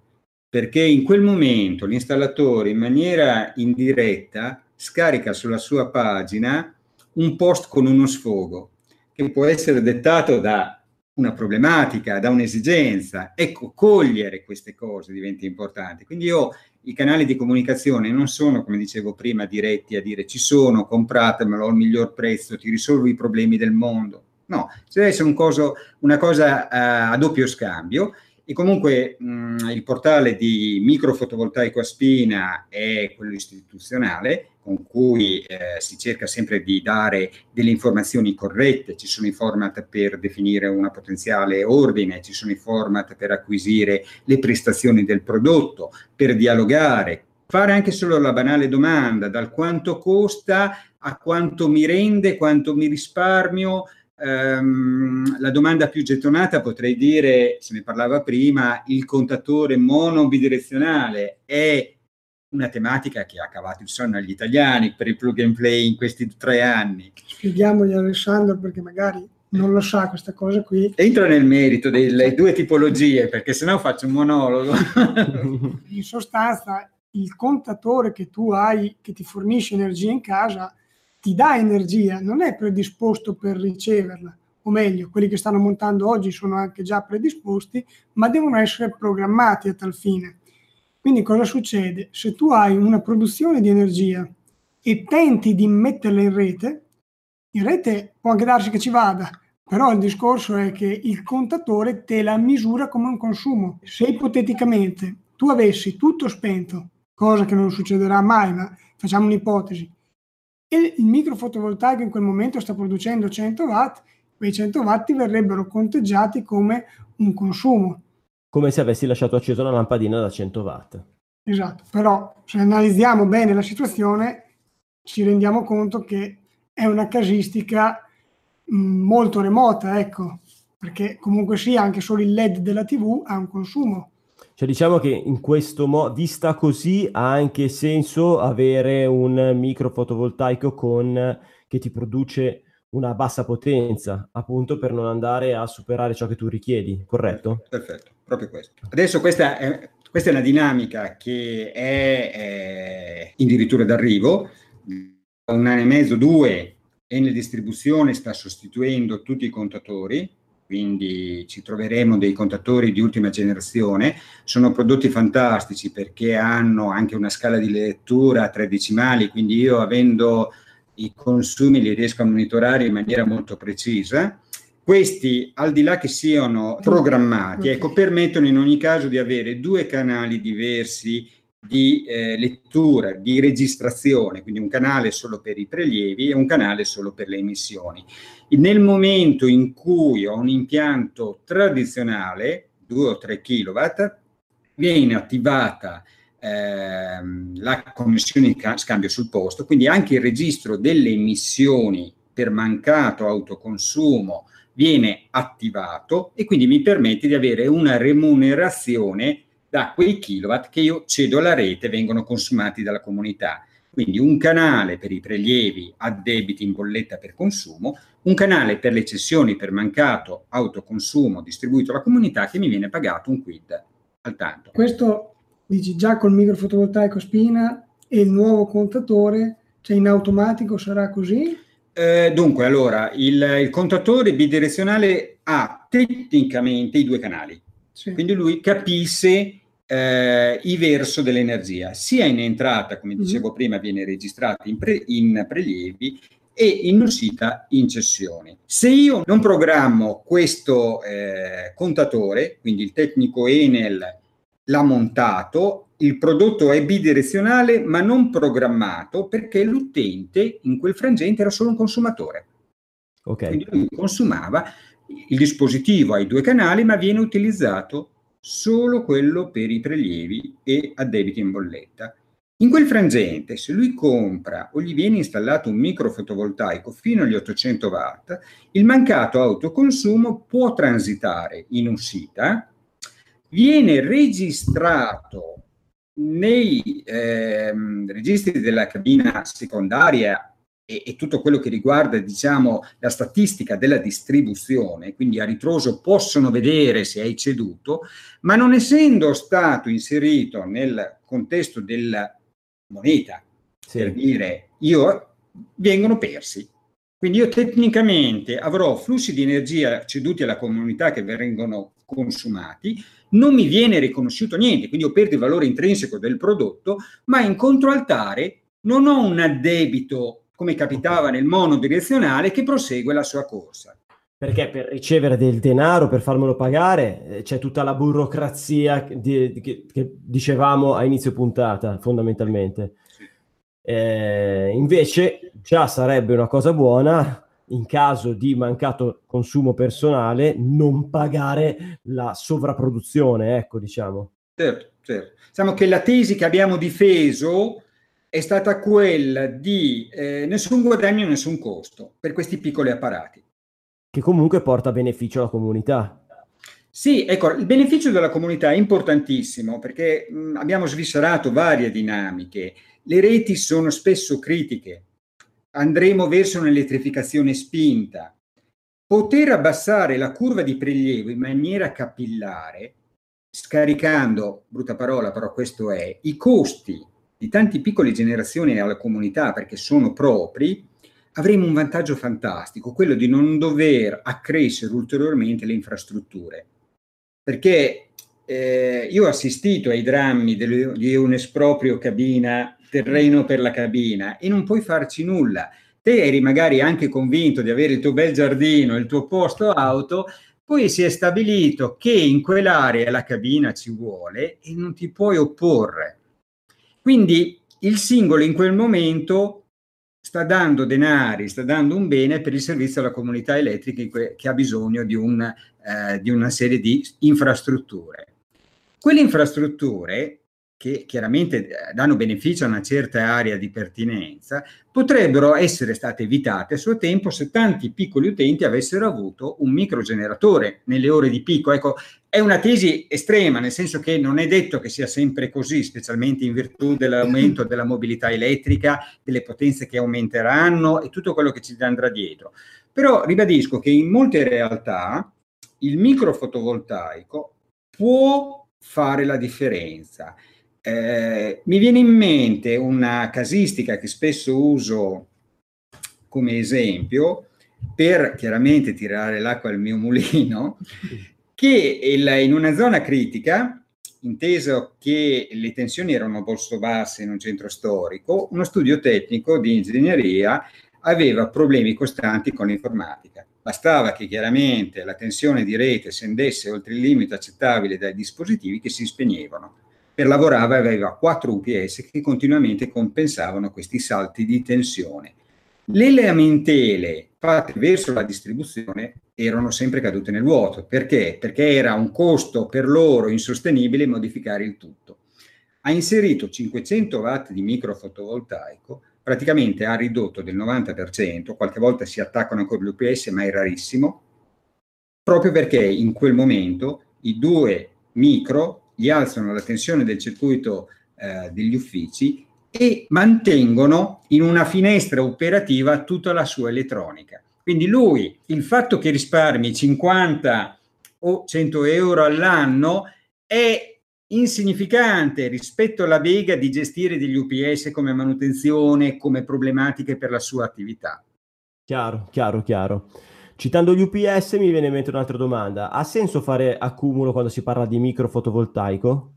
perché in quel momento l'installatore in maniera indiretta scarica sulla sua pagina un post con uno sfogo che può essere dettato da una problematica, da un'esigenza. Ecco, cogliere queste cose diventa importante. Quindi io i canali di comunicazione non sono, come dicevo prima, diretti a dire ci sono, compratemelo al miglior prezzo, ti risolvo i problemi del mondo. No, ci deve essere un coso, una cosa uh, a doppio scambio e comunque mh, il portale di microfotovoltaico a spina è quello istituzionale con cui eh, si cerca sempre di dare delle informazioni corrette, ci sono i format per definire una potenziale ordine, ci sono i format per acquisire le prestazioni del prodotto, per dialogare, fare anche solo la banale domanda dal quanto costa a quanto mi rende, quanto mi risparmio, Um, la domanda più gettonata potrei dire, se ne parlava prima, il contatore monobidirezionale è una tematica che ha cavato il sonno agli italiani per il plug and play in questi tre anni. Spieghiamogli Alessandro perché magari non lo sa questa cosa qui. Entra nel merito delle due tipologie perché sennò faccio un monologo. in sostanza il contatore che tu hai che ti fornisce energia in casa ti dà energia, non è predisposto per riceverla, o meglio, quelli che stanno montando oggi sono anche già predisposti, ma devono essere programmati a tal fine. Quindi cosa succede? Se tu hai una produzione di energia e tenti di metterla in rete, in rete può anche darsi che ci vada, però il discorso è che il contatore te la misura come un consumo. Se ipoteticamente tu avessi tutto spento, cosa che non succederà mai, ma facciamo un'ipotesi, e il microfotovoltaico in quel momento sta producendo 100 watt, quei 100 watt verrebbero conteggiati come un consumo. Come se avessi lasciato accesa una lampadina da 100 watt. Esatto, però se analizziamo bene la situazione ci rendiamo conto che è una casistica mh, molto remota, ecco, perché comunque sia anche solo il LED della TV ha un consumo. Cioè diciamo che in questo modo, vista così, ha anche senso avere un micro fotovoltaico con, che ti produce una bassa potenza, appunto per non andare a superare ciò che tu richiedi, corretto? Perfetto, proprio questo. Adesso questa è, questa è una dinamica che è, è addirittura d'arrivo, un anno e mezzo, due, e nella distribuzione sta sostituendo tutti i contatori, quindi ci troveremo dei contatori di ultima generazione. Sono prodotti fantastici perché hanno anche una scala di lettura a tre decimali, quindi io avendo i consumi li riesco a monitorare in maniera molto precisa. Questi, al di là che siano programmati, ecco, permettono in ogni caso di avere due canali diversi di eh, lettura, di registrazione, quindi un canale solo per i prelievi e un canale solo per le emissioni. Nel momento in cui ho un impianto tradizionale, 2 o 3 kW, viene attivata ehm, la connessione di scambio sul posto, quindi anche il registro delle emissioni per mancato autoconsumo viene attivato e quindi mi permette di avere una remunerazione da quei kilowatt che io cedo alla rete vengono consumati dalla comunità. Quindi un canale per i prelievi a debiti in bolletta per consumo, un canale per le cessioni per mancato autoconsumo distribuito alla comunità che mi viene pagato un quid al tanto. Questo dici già col microfotovoltaico spina e il nuovo contatore, cioè in automatico sarà così? Eh, dunque, allora, il, il contatore bidirezionale ha tecnicamente i due canali sì. Quindi lui capisse eh, i verso dell'energia, sia in entrata, come mhm. dicevo mm prima, viene registrata in, pre- in prelievi e in uscita in cessioni. Se io non programmo questo eh, contatore, quindi il tecnico Enel l'ha montato, il prodotto è bidirezionale ma non programmato perché l'utente in quel frangente era solo un consumatore. Okay. Quindi lui consumava il dispositivo ha i due canali, ma viene utilizzato solo quello per i prelievi e addebiti in bolletta. In quel frangente, se lui compra o gli viene installato un microfotovoltaico fino agli 800 watt, il mancato autoconsumo può transitare in uscita, viene registrato nei eh, registri della cabina secondaria e, e, tutto quello che riguarda diciamo, la statistica della distribuzione, quindi a ritroso possono vedere se hai ceduto, ma non essendo stato inserito nel contesto della moneta, sì. per dire io, vengono persi. Quindi io tecnicamente avrò flussi di energia ceduti alla comunità che vengono consumati, non mi viene riconosciuto niente, quindi io perdo il valore intrinseco del prodotto, ma in controaltare non ho un addebito come capitava nel monodirezionale, che prosegue la sua corsa. Perché per ricevere del denaro, per farmelo pagare, eh, c'è tutta la burocrazia di, di, che, che, dicevamo a inizio puntata, fondamentalmente. Eh, invece già sarebbe una cosa buona in caso di mancato consumo personale non pagare la sovrapproduzione, ecco diciamo. Certo, certo. Diciamo che la tesi che abbiamo difeso è stata quella di eh, nessun guadagno, nessun costo per questi piccoli apparati. Che comunque porta beneficio alla comunità. Sì, ecco, il beneficio della comunità è importantissimo perché mh, abbiamo sviscerato varie dinamiche. Le reti sono spesso critiche. Andremo verso un'elettrificazione spinta. Poter abbassare la curva di prelievo in maniera capillare, scaricando, brutta parola, però questo è, i costi di tante piccole generazioni alla comunità perché sono propri, avremo un vantaggio fantastico, quello di non dover accrescere ulteriormente le infrastrutture. Perché eh, io ho assistito ai drammi del, di un esproprio cabina, terreno per la cabina, e non puoi farci nulla. Te eri magari anche convinto di avere il tuo bel giardino, il tuo posto auto, poi si è stabilito che in quell'area la cabina ci vuole e non ti puoi opporre. Quindi il singolo in quel momento sta dando denari, sta dando un bene per il servizio alla comunità elettrica che ha bisogno di, un, eh, di una serie di infrastrutture. Quelle infrastrutture che chiaramente eh, danno beneficio a una certa area di pertinenza, potrebbero essere state evitate a suo tempo se tanti piccoli utenti avessero avuto un microgeneratore nelle ore di picco. Ecco, è una tesi estrema, nel senso che non è detto che sia sempre così, specialmente in virtù dell'aumento della mobilità elettrica, delle potenze che aumenteranno e tutto quello che ci andrà dietro. Però ribadisco che in molte realtà il microfotovoltaico può fare la differenza eh, mi viene in mente una casistica che spesso uso come esempio per chiaramente tirare l'acqua al mio mulino, che il, in una zona critica, inteso che le tensioni erano molto basse in un centro storico, uno studio tecnico di ingegneria aveva problemi costanti con l'informatica. Bastava che chiaramente la tensione di rete scendesse oltre il limite accettabile dai dispositivi che si spegnevano per lavorare aveva quattro UPS che continuamente compensavano questi salti di tensione. Le lamentele fatte verso la distribuzione erano sempre cadute nel vuoto. Perché? Perché era un costo per loro insostenibile modificare il tutto. Ha inserito 500 watt di microfotovoltaico, praticamente ha ridotto del 90%, qualche volta si attaccano ancora gli UPS, ma è rarissimo, proprio perché in quel momento i due micro gli alzano la tensione del circuito eh, degli uffici e mantengono in una finestra operativa tutta la sua elettronica. Quindi lui, il fatto che risparmi 50 o 100 euro all'anno è insignificante rispetto alla vega di gestire degli UPS come manutenzione, come problematiche per la sua attività. Chiaro, chiaro, chiaro. Citando gli UPS mi viene in mente un'altra domanda. Ha senso fare accumulo quando si parla di microfotovoltaico?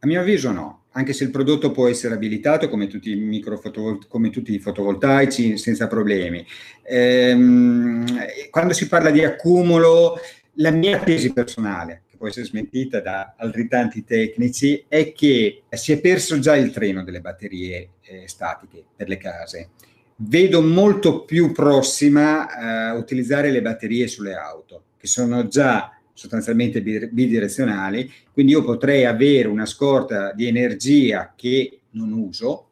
A mio avviso no, anche se il prodotto può essere abilitato come tutti i, come tutti i fotovoltaici senza problemi. Ehm, quando si parla di accumulo, la mia tesi personale, che può essere smentita da altri tanti tecnici, è che si è perso già il treno delle batterie eh, statiche per le case vedo molto più prossima uh, utilizzare le batterie sulle auto, che sono già sostanzialmente bidirezionali, quindi io potrei avere una scorta di energia che non uso,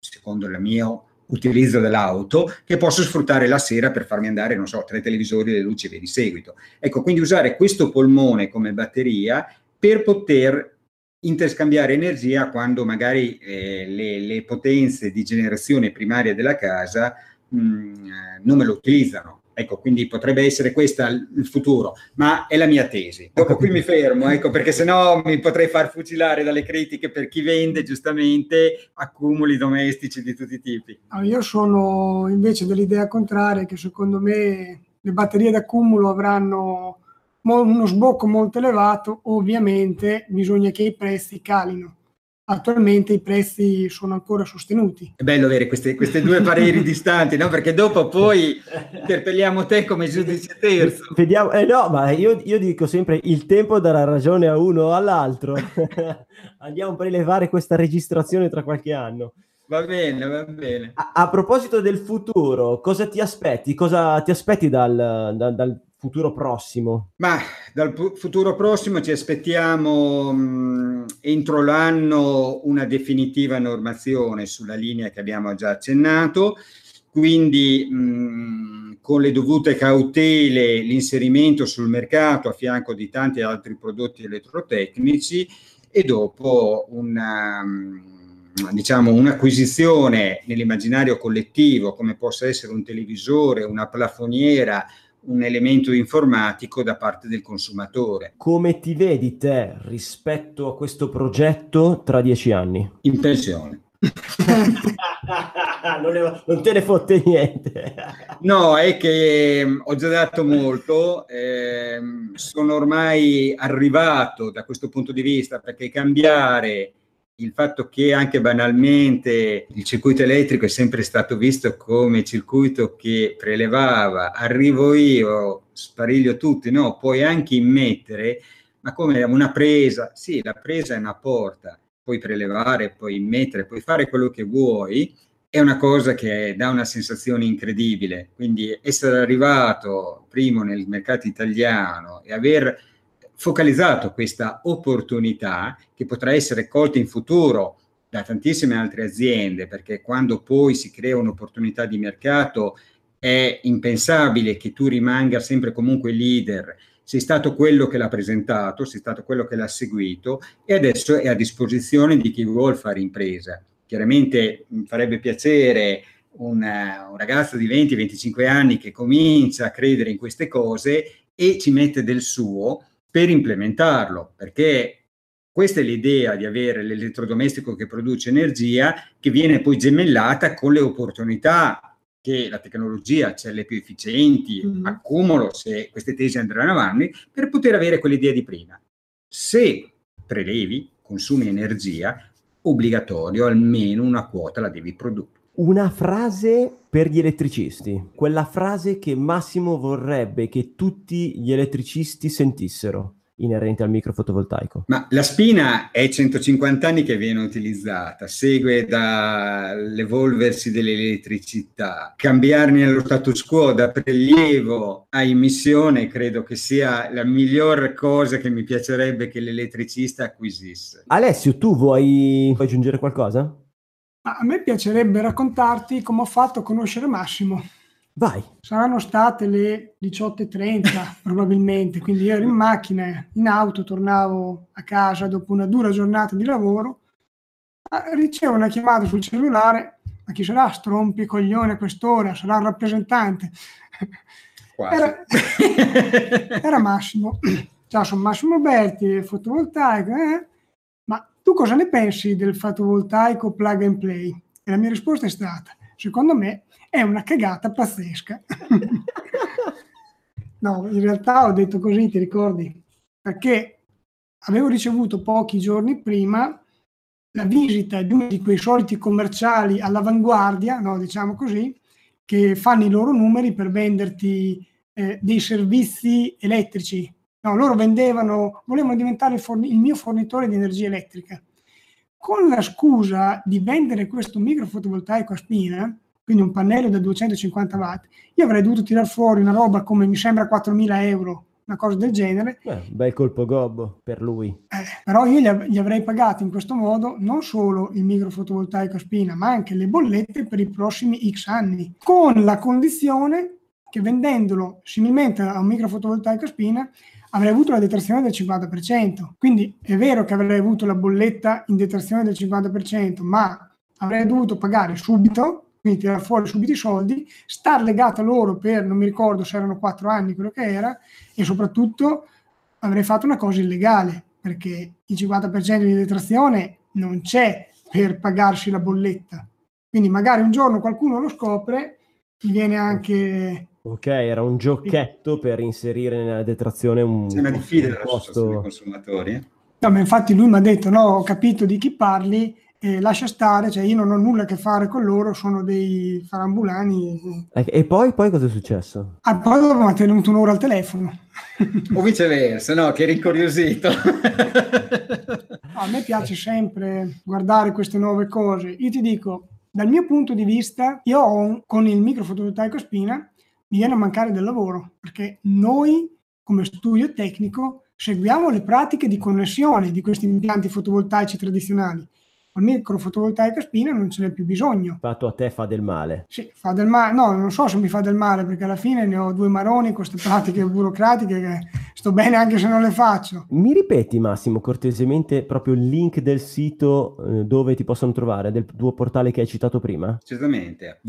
secondo il mio utilizzo dell'auto, che posso sfruttare la sera per farmi andare, non so, tra i televisori le luci e via di seguito. Ecco, quindi usare questo polmone come batteria per poter interscambiare energia quando magari eh, le, le, potenze di generazione primaria della casa mh, mm, non me lo utilizzano. Ecco, quindi potrebbe essere questo il futuro, ma è la mia tesi. Dopo qui mi fermo, ecco, perché sennò mi potrei far fucilare dalle critiche per chi vende giustamente accumuli domestici di tutti i tipi. io sono invece dell'idea contraria che secondo me le batterie d'accumulo avranno uno sbocco molto elevato, ovviamente bisogna che i prezzi calino. Attualmente i prezzi sono ancora sostenuti. È bello avere queste, queste due pareri distanti, no? perché dopo poi interpelliamo te come giudice terzo. Vediamo, eh no, ma io, io, dico sempre il tempo darà ragione a uno o all'altro. Andiamo a prelevare questa registrazione tra qualche anno. Va bene, va bene. A, a proposito del futuro, cosa ti aspetti? Cosa ti aspetti dal, dal, dal futuro prossimo? Ma dal pu- futuro prossimo ci aspettiamo mh, entro l'anno una definitiva normazione sulla linea che abbiamo già accennato, quindi mh, con le dovute cautele l'inserimento sul mercato a fianco di tanti altri prodotti elettrotecnici e dopo una diciamo, un'acquisizione nell'immaginario collettivo, come possa essere un televisore, una plafoniera, un elemento informatico da parte del consumatore. Come ti vedi te rispetto a questo progetto tra dieci anni? In pensione. non, ne, non, te ne fotte niente. no, è che eh, ho già dato molto, eh, sono ormai arrivato da questo punto di vista perché cambiare il fatto che anche banalmente il circuito elettrico è sempre stato visto come circuito che prelevava, arrivo io, spariglio tutti, no, puoi anche immettere, ma come una presa, sì, la presa è una porta, puoi prelevare, puoi immettere, puoi fare quello che vuoi, è una cosa che dà una sensazione incredibile. Quindi essere arrivato primo nel mercato italiano e aver focalizzato questa opportunità che potrà essere colta in futuro da tantissime altre aziende, perché quando poi si crea un'opportunità di mercato è impensabile che tu rimanga sempre comunque leader. Sei stato quello che l'ha presentato, sei stato quello che l'ha seguito e adesso è a disposizione di chi vuole fare impresa. Chiaramente mi farebbe piacere un, un ragazzo di 20-25 anni che comincia a credere in queste cose e ci mette del suo per implementarlo, perché questa è l'idea di avere l'elettrodomestico che produce energia che viene poi gemellata con le opportunità che la tecnologia, celle più efficienti, mm. accumulo se queste tesi andranno avanti, per poter avere quell'idea di prima. Se prelevi, consumi energia, obbligatorio almeno una quota la devi produrre. Una frase per gli elettricisti, quella frase che Massimo vorrebbe che tutti gli elettricisti sentissero inerente al microfotovoltaico? Ma la spina è 150 anni che viene utilizzata, segue dall'evolversi dell'elettricità. Cambiarne lo status quo da prelievo a emissione credo che sia la miglior cosa che mi piacerebbe che l'elettricista acquisisse. Alessio, tu vuoi, vuoi aggiungere qualcosa? A me piacerebbe raccontarti come ho fatto a conoscere Massimo. Vai. Saranno state le 18.30 probabilmente, quindi io ero in macchina, in auto, tornavo a casa dopo una dura giornata di lavoro, ah, ricevo una chiamata sul cellulare, ma chi sarà? Strompi, coglione a quest'ora, sarà un rappresentante. Era, era, Massimo. Ciao, sono Massimo Berti, fotovoltaico. Eh? Tu cosa ne pensi del fotovoltaico plug and play? E la mia risposta è stata, secondo me è una cagata pazzesca. no, in realtà ho detto così, ti ricordi? Perché avevo ricevuto pochi giorni prima la visita di uno di quei soliti commerciali all'avanguardia, no, diciamo così, che fanno i loro numeri per venderti eh, dei servizi elettrici. No, loro vendevano, volevano diventare il, forni- il mio fornitore di energia elettrica. Con la scusa di vendere questo microfotovoltaico a spina, quindi un pannello da 250 watt, io avrei dovuto tirare fuori una roba come mi sembra 4.000 euro, una cosa del genere. Eh, bel colpo gobbo per lui. Eh, però io gli, av- gli, avrei pagato in questo modo non solo il microfotovoltaico a spina, ma anche le bollette per i prossimi X anni, con la condizione che vendendolo similmente a un microfotovoltaico a spina avrei avuto la detrazione del 50%. Quindi è vero che avrei avuto la bolletta in detrazione del 50%, ma avrei dovuto pagare subito quindi tirare fuori subito i soldi, star legata loro per, non mi ricordo se erano quattro anni quello che era, e soprattutto avrei fatto una cosa illegale, perché il 50% di detrazione non c'è per pagarsi la bolletta. Quindi magari un giorno qualcuno lo scopre, gli viene anche... Ok, era un giocchetto per inserire nella detrazione un... C'è una diffida della costo... dei consumatori. Eh? No, ma infatti lui mi ha detto, no, ho capito di chi parli, e lascia stare, cioè io non ho nulla a che fare con loro, sono dei farambulani. E poi, poi cosa è successo? Ah, poi dopo mi ha tenuto un'ora al telefono. o viceversa, no? Che eri incuriosito. a me piace sempre guardare queste nuove cose. Io ti dico, dal mio punto di vista, io ho, con il microfotovoltaico spina mi viene a mancare del lavoro, perché noi come studio tecnico seguiamo le pratiche di connessione di questi impianti fotovoltaici tradizionali al microfotovoltaico a spina non ce n'è più bisogno. Fatto a te fa del male. Sì, fa del male. No, non so se mi fa del male perché alla fine ne ho due maroni con queste pratiche burocratiche che sto bene anche se non le faccio. Mi ripeti Massimo cortesemente proprio il link del sito eh, dove ti possono trovare, del tuo portale che hai citato prima? Certamente,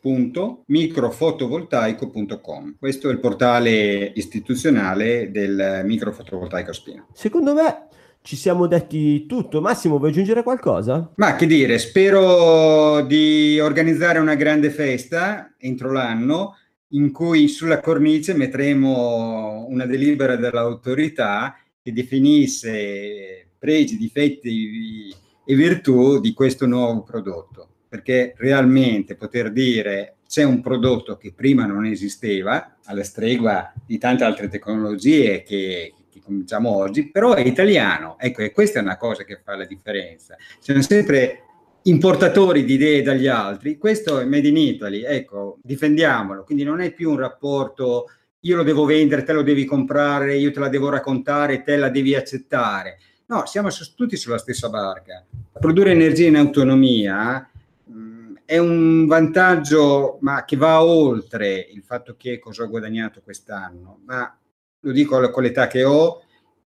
www.microfotovoltaico.com. Questo è il portale istituzionale del microfotovoltaico spina. Secondo me ci siamo detti tutto. Massimo, vuoi aggiungere qualcosa? Ma che dire, spero di organizzare una grande festa entro l'anno in cui sulla cornice metteremo una delibera dell'autorità che definisse pregi, difetti e virtù di questo nuovo prodotto. Perché realmente poter dire c'è un prodotto che prima non esisteva, alla stregua di tante altre tecnologie che, cominciamo oggi, però è italiano. Ecco, e questa è una cosa che fa la differenza. Sono sempre importatori di idee dagli altri, questo è Made in Italy, ecco, difendiamolo, quindi non è più un rapporto io lo devo vendere, te lo devi comprare, io te la devo raccontare, te la devi accettare. No, siamo tutti sulla stessa barca. Produrre energia in autonomia è un vantaggio, ma che va oltre il fatto che cosa ho guadagnato quest'anno, ma lo dico con l'età che ho,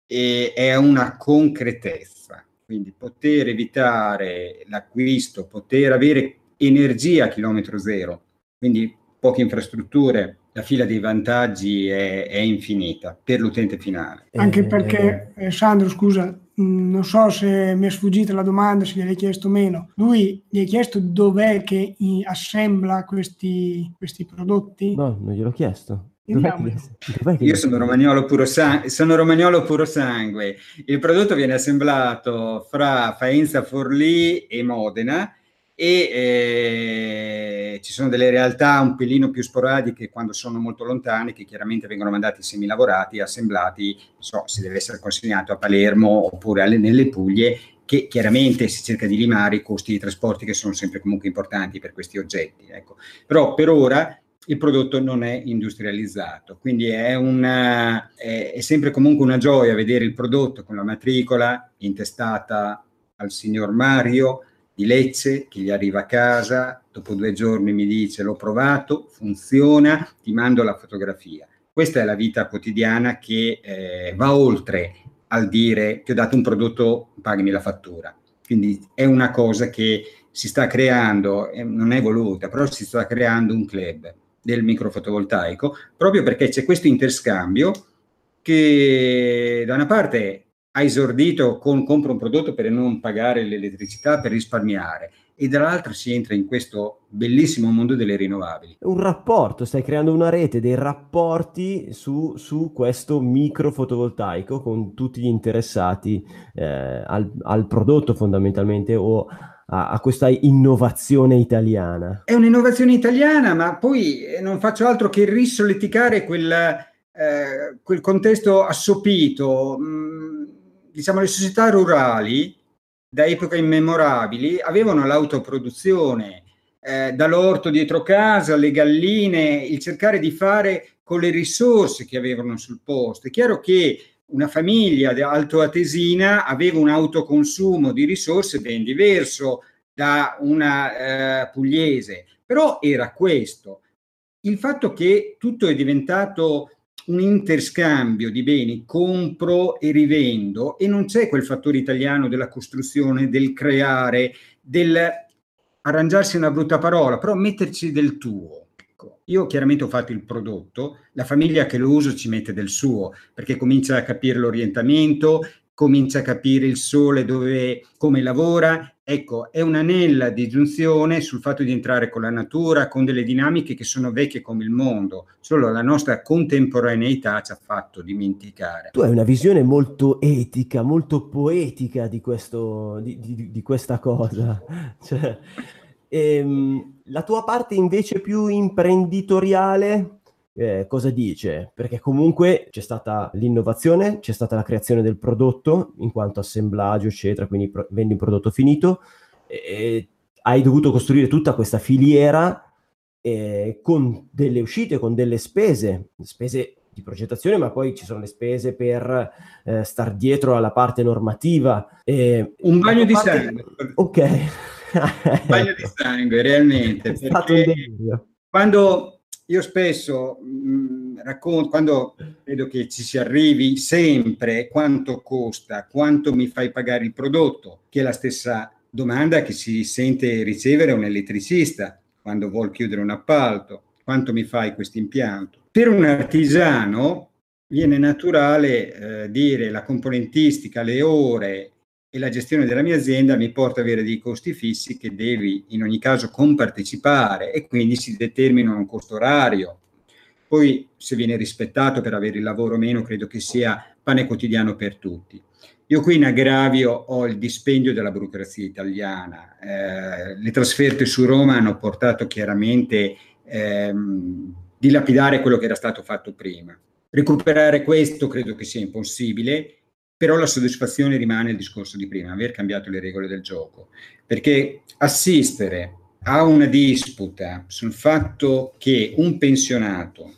e è una concretezza. Quindi poter evitare l'acquisto, poter avere energia a chilometro zero, quindi poche infrastrutture, la fila dei vantaggi è, è infinita per l'utente finale. Anche eh, perché, eh, Sandro, scusa, non so se mi è sfuggita la domanda, se gliel'hai chiesto o meno. Lui gli ha chiesto dov'è che assembla questi, questi prodotti? No, non gliel'ho chiesto. Io sono romagnolo, puro sang- sono romagnolo puro sangue. Il prodotto viene assemblato fra Faenza Forlì e Modena e eh, ci sono delle realtà un pelino più sporadiche quando sono molto lontane che chiaramente vengono mandati semilavorati, assemblati, so, si deve essere consegnato a Palermo oppure alle, nelle Puglie che chiaramente si cerca di limare i costi di trasporti che sono sempre comunque importanti per questi oggetti. Ecco. Però per ora il prodotto non è industrializzato, quindi è, una, è, è sempre comunque una gioia vedere il prodotto con la matricola intestata al signor Mario, di Lecce che gli arriva a casa, dopo due giorni mi dice l'ho provato, funziona, ti mando la fotografia. Questa è la vita quotidiana che eh, va oltre al dire ti ho dato un prodotto, pagami la fattura. Quindi è una cosa che si sta creando, eh, non è voluta, però si sta creando un club del microfotovoltaico proprio perché c'è questo interscambio che da una parte ha esordito con compro un prodotto per non pagare l'elettricità, per risparmiare e dall'altro si entra in questo bellissimo mondo delle rinnovabili. Un rapporto, stai creando una rete dei rapporti su, su questo microfotovoltaico con tutti gli interessati eh, al, al, prodotto fondamentalmente o a, a, questa innovazione italiana. È un'innovazione italiana, ma poi non faccio altro che risolleticare quel, eh, quel contesto assopito. Mh, mm, diciamo, le società rurali da epoche immemorabili avevano l'autoproduzione, eh, dall'orto dietro casa, le galline, il cercare di fare con le risorse che avevano sul posto. È chiaro che una famiglia altoatesina aveva un autoconsumo di risorse ben diverso da una eh, pugliese, però era questo. Il fatto che tutto è diventato un interscambio di beni, compro e rivendo e non c'è quel fattore italiano della costruzione, del creare, del arrangiarsi una brutta parola, però metterci del tuo. Ecco, io chiaramente ho fatto il prodotto, la famiglia che lo usa ci mette del suo, perché comincia a capire l'orientamento, comincia a capire il sole dove, come lavora. Ecco, è un'anella di giunzione sul fatto di entrare con la natura, con delle dinamiche che sono vecchie come il mondo, solo la nostra contemporaneità ci ha fatto dimenticare. Tu hai una visione molto etica, molto poetica di, questo, di, di, di questa cosa. Cioè, ehm, la tua parte invece più imprenditoriale eh, cosa dice? Perché comunque c'è stata l'innovazione, c'è stata la creazione del prodotto in quanto assemblaggio, eccetera, quindi pro- vendi un prodotto finito e hai dovuto costruire tutta questa filiera eh, con delle uscite, con delle spese, spese di progettazione, ma poi ci sono le spese per eh, star dietro alla parte normativa. Eh, un bagno di parte... sangue. Ok. un bagno di sangue, realmente. È stato un delirio. Quando io spesso mh, mm, racconto, quando vedo che ci si arrivi sempre, quanto costa, quanto mi fai pagare il prodotto, che è la stessa domanda che si sente ricevere un elettricista quando vuol chiudere un appalto, quanto mi fai questo impianto. Per un artigiano viene naturale eh, dire la componentistica, le ore e la gestione della mia azienda mi porta ad avere dei costi fissi che devi in ogni caso compartecipare e quindi si determina un costo orario. Poi se viene rispettato per avere il lavoro o meno, credo che sia pane quotidiano per tutti. Io qui in aggravio ho il dispendio della burocrazia italiana. Eh, le trasferte su Roma hanno portato chiaramente ehm, dilapidare quello che era stato fatto prima. Recuperare questo credo che sia impossibile però la soddisfazione rimane il discorso di prima, aver cambiato le regole del gioco, perché assistere a una disputa sul fatto che un pensionato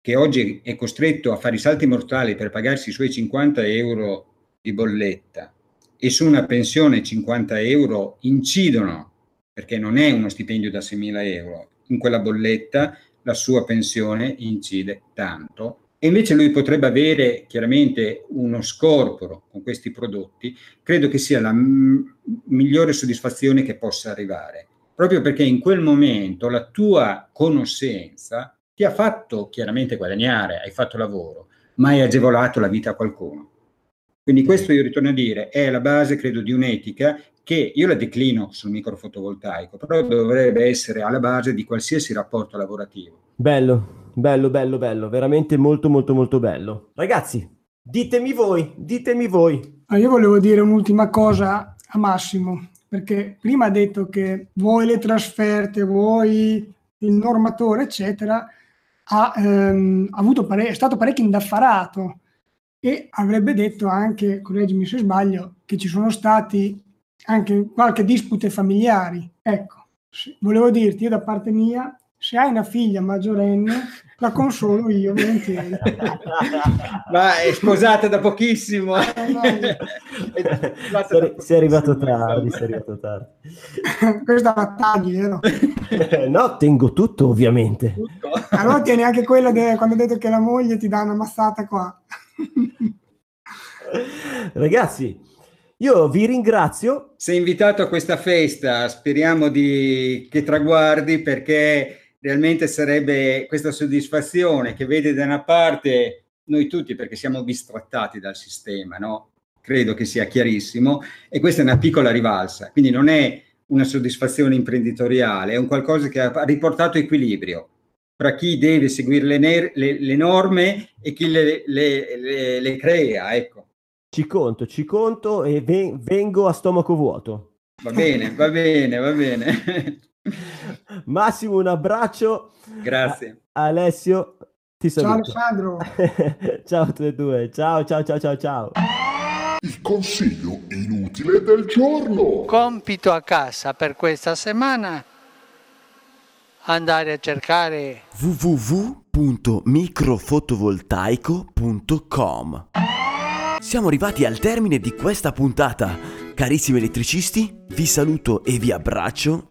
che oggi è costretto a fare i salti mortali per pagarsi i suoi 50 euro di bolletta e su una pensione 50 euro incidono, perché non è uno stipendio da 6.000 euro, in quella bolletta la sua pensione incide tanto e invece lui potrebbe avere chiaramente uno scorporo con questi prodotti, credo che sia la m- migliore soddisfazione che possa arrivare, proprio perché in quel momento la tua conoscenza ti ha fatto chiaramente guadagnare, hai fatto lavoro, ma hai agevolato la vita a qualcuno. Quindi questo io ritorno a dire, è la base, credo, di un'etica che io la declino sul microfotovoltaico, però dovrebbe essere alla base di qualsiasi rapporto lavorativo. Bello, bello, bello, bello, veramente molto, molto, molto bello. Ragazzi, ditemi voi, ditemi voi. Ah, io volevo dire un'ultima cosa a Massimo, perché prima ha detto che voi le trasferte, voi il normatore, eccetera, ha, ehm, avuto pare- è stato parecchio indaffarato e avrebbe detto anche, correggimi se sbaglio, che ci sono stati anche qualche dispute familiari. Ecco, volevo dirti io da parte mia, se hai una figlia maggiorenne, la consolo io volentieri. Ma è sposata da pochissimo. sei, sei arrivato tardi, sei arrivato tardi. Questa la tagli, vero? no, tengo tutto ovviamente. Tutto. Allora tieni anche quella de- quando ho detto che la moglie ti dà una massata qua. Ragazzi, io vi ringrazio. Sei invitato a questa festa, speriamo di... che traguardi perché realmente sarebbe questa soddisfazione che vede da una parte noi tutti perché siamo bistrattati dal sistema, no? Credo che sia chiarissimo e questa è una piccola rivalsa, quindi non è una soddisfazione imprenditoriale, è un qualcosa che ha riportato equilibrio tra chi deve seguire le, ner- le, le norme e chi le, le, crea. Ecco. Ci conto, ci conto e ven- vengo a stomaco vuoto. Va bene, va bene, va bene. Massimo, un abbraccio. Grazie. A- Alessio, ti saluto. Ciao Alessandro. ciao a tutti e due. Ciao, ciao, ciao, ciao, ciao. Il consiglio inutile del giorno. Compito a casa per questa settimana andare a cercare www.microfotovoltaico.com. Siamo arrivati al termine di questa puntata. Carissimi elettricisti, vi saluto e vi abbraccio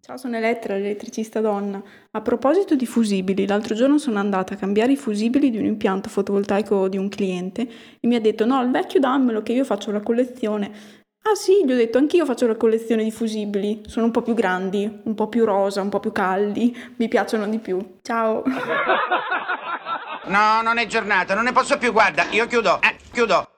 Ciao, sono Elettra, l'elettricista donna. A proposito di fusibili, l'altro giorno sono andata a cambiare i fusibili di un impianto fotovoltaico di un cliente e mi ha detto no, il vecchio dammelo che io faccio la collezione. Ah sì, gli ho detto anch'io faccio la collezione di fusibili, sono un po' più grandi, un po' più rosa, un po' più caldi, mi piacciono di più. Ciao. No, non è giornata, non ne posso più, guarda, io chiudo, eh, chiudo.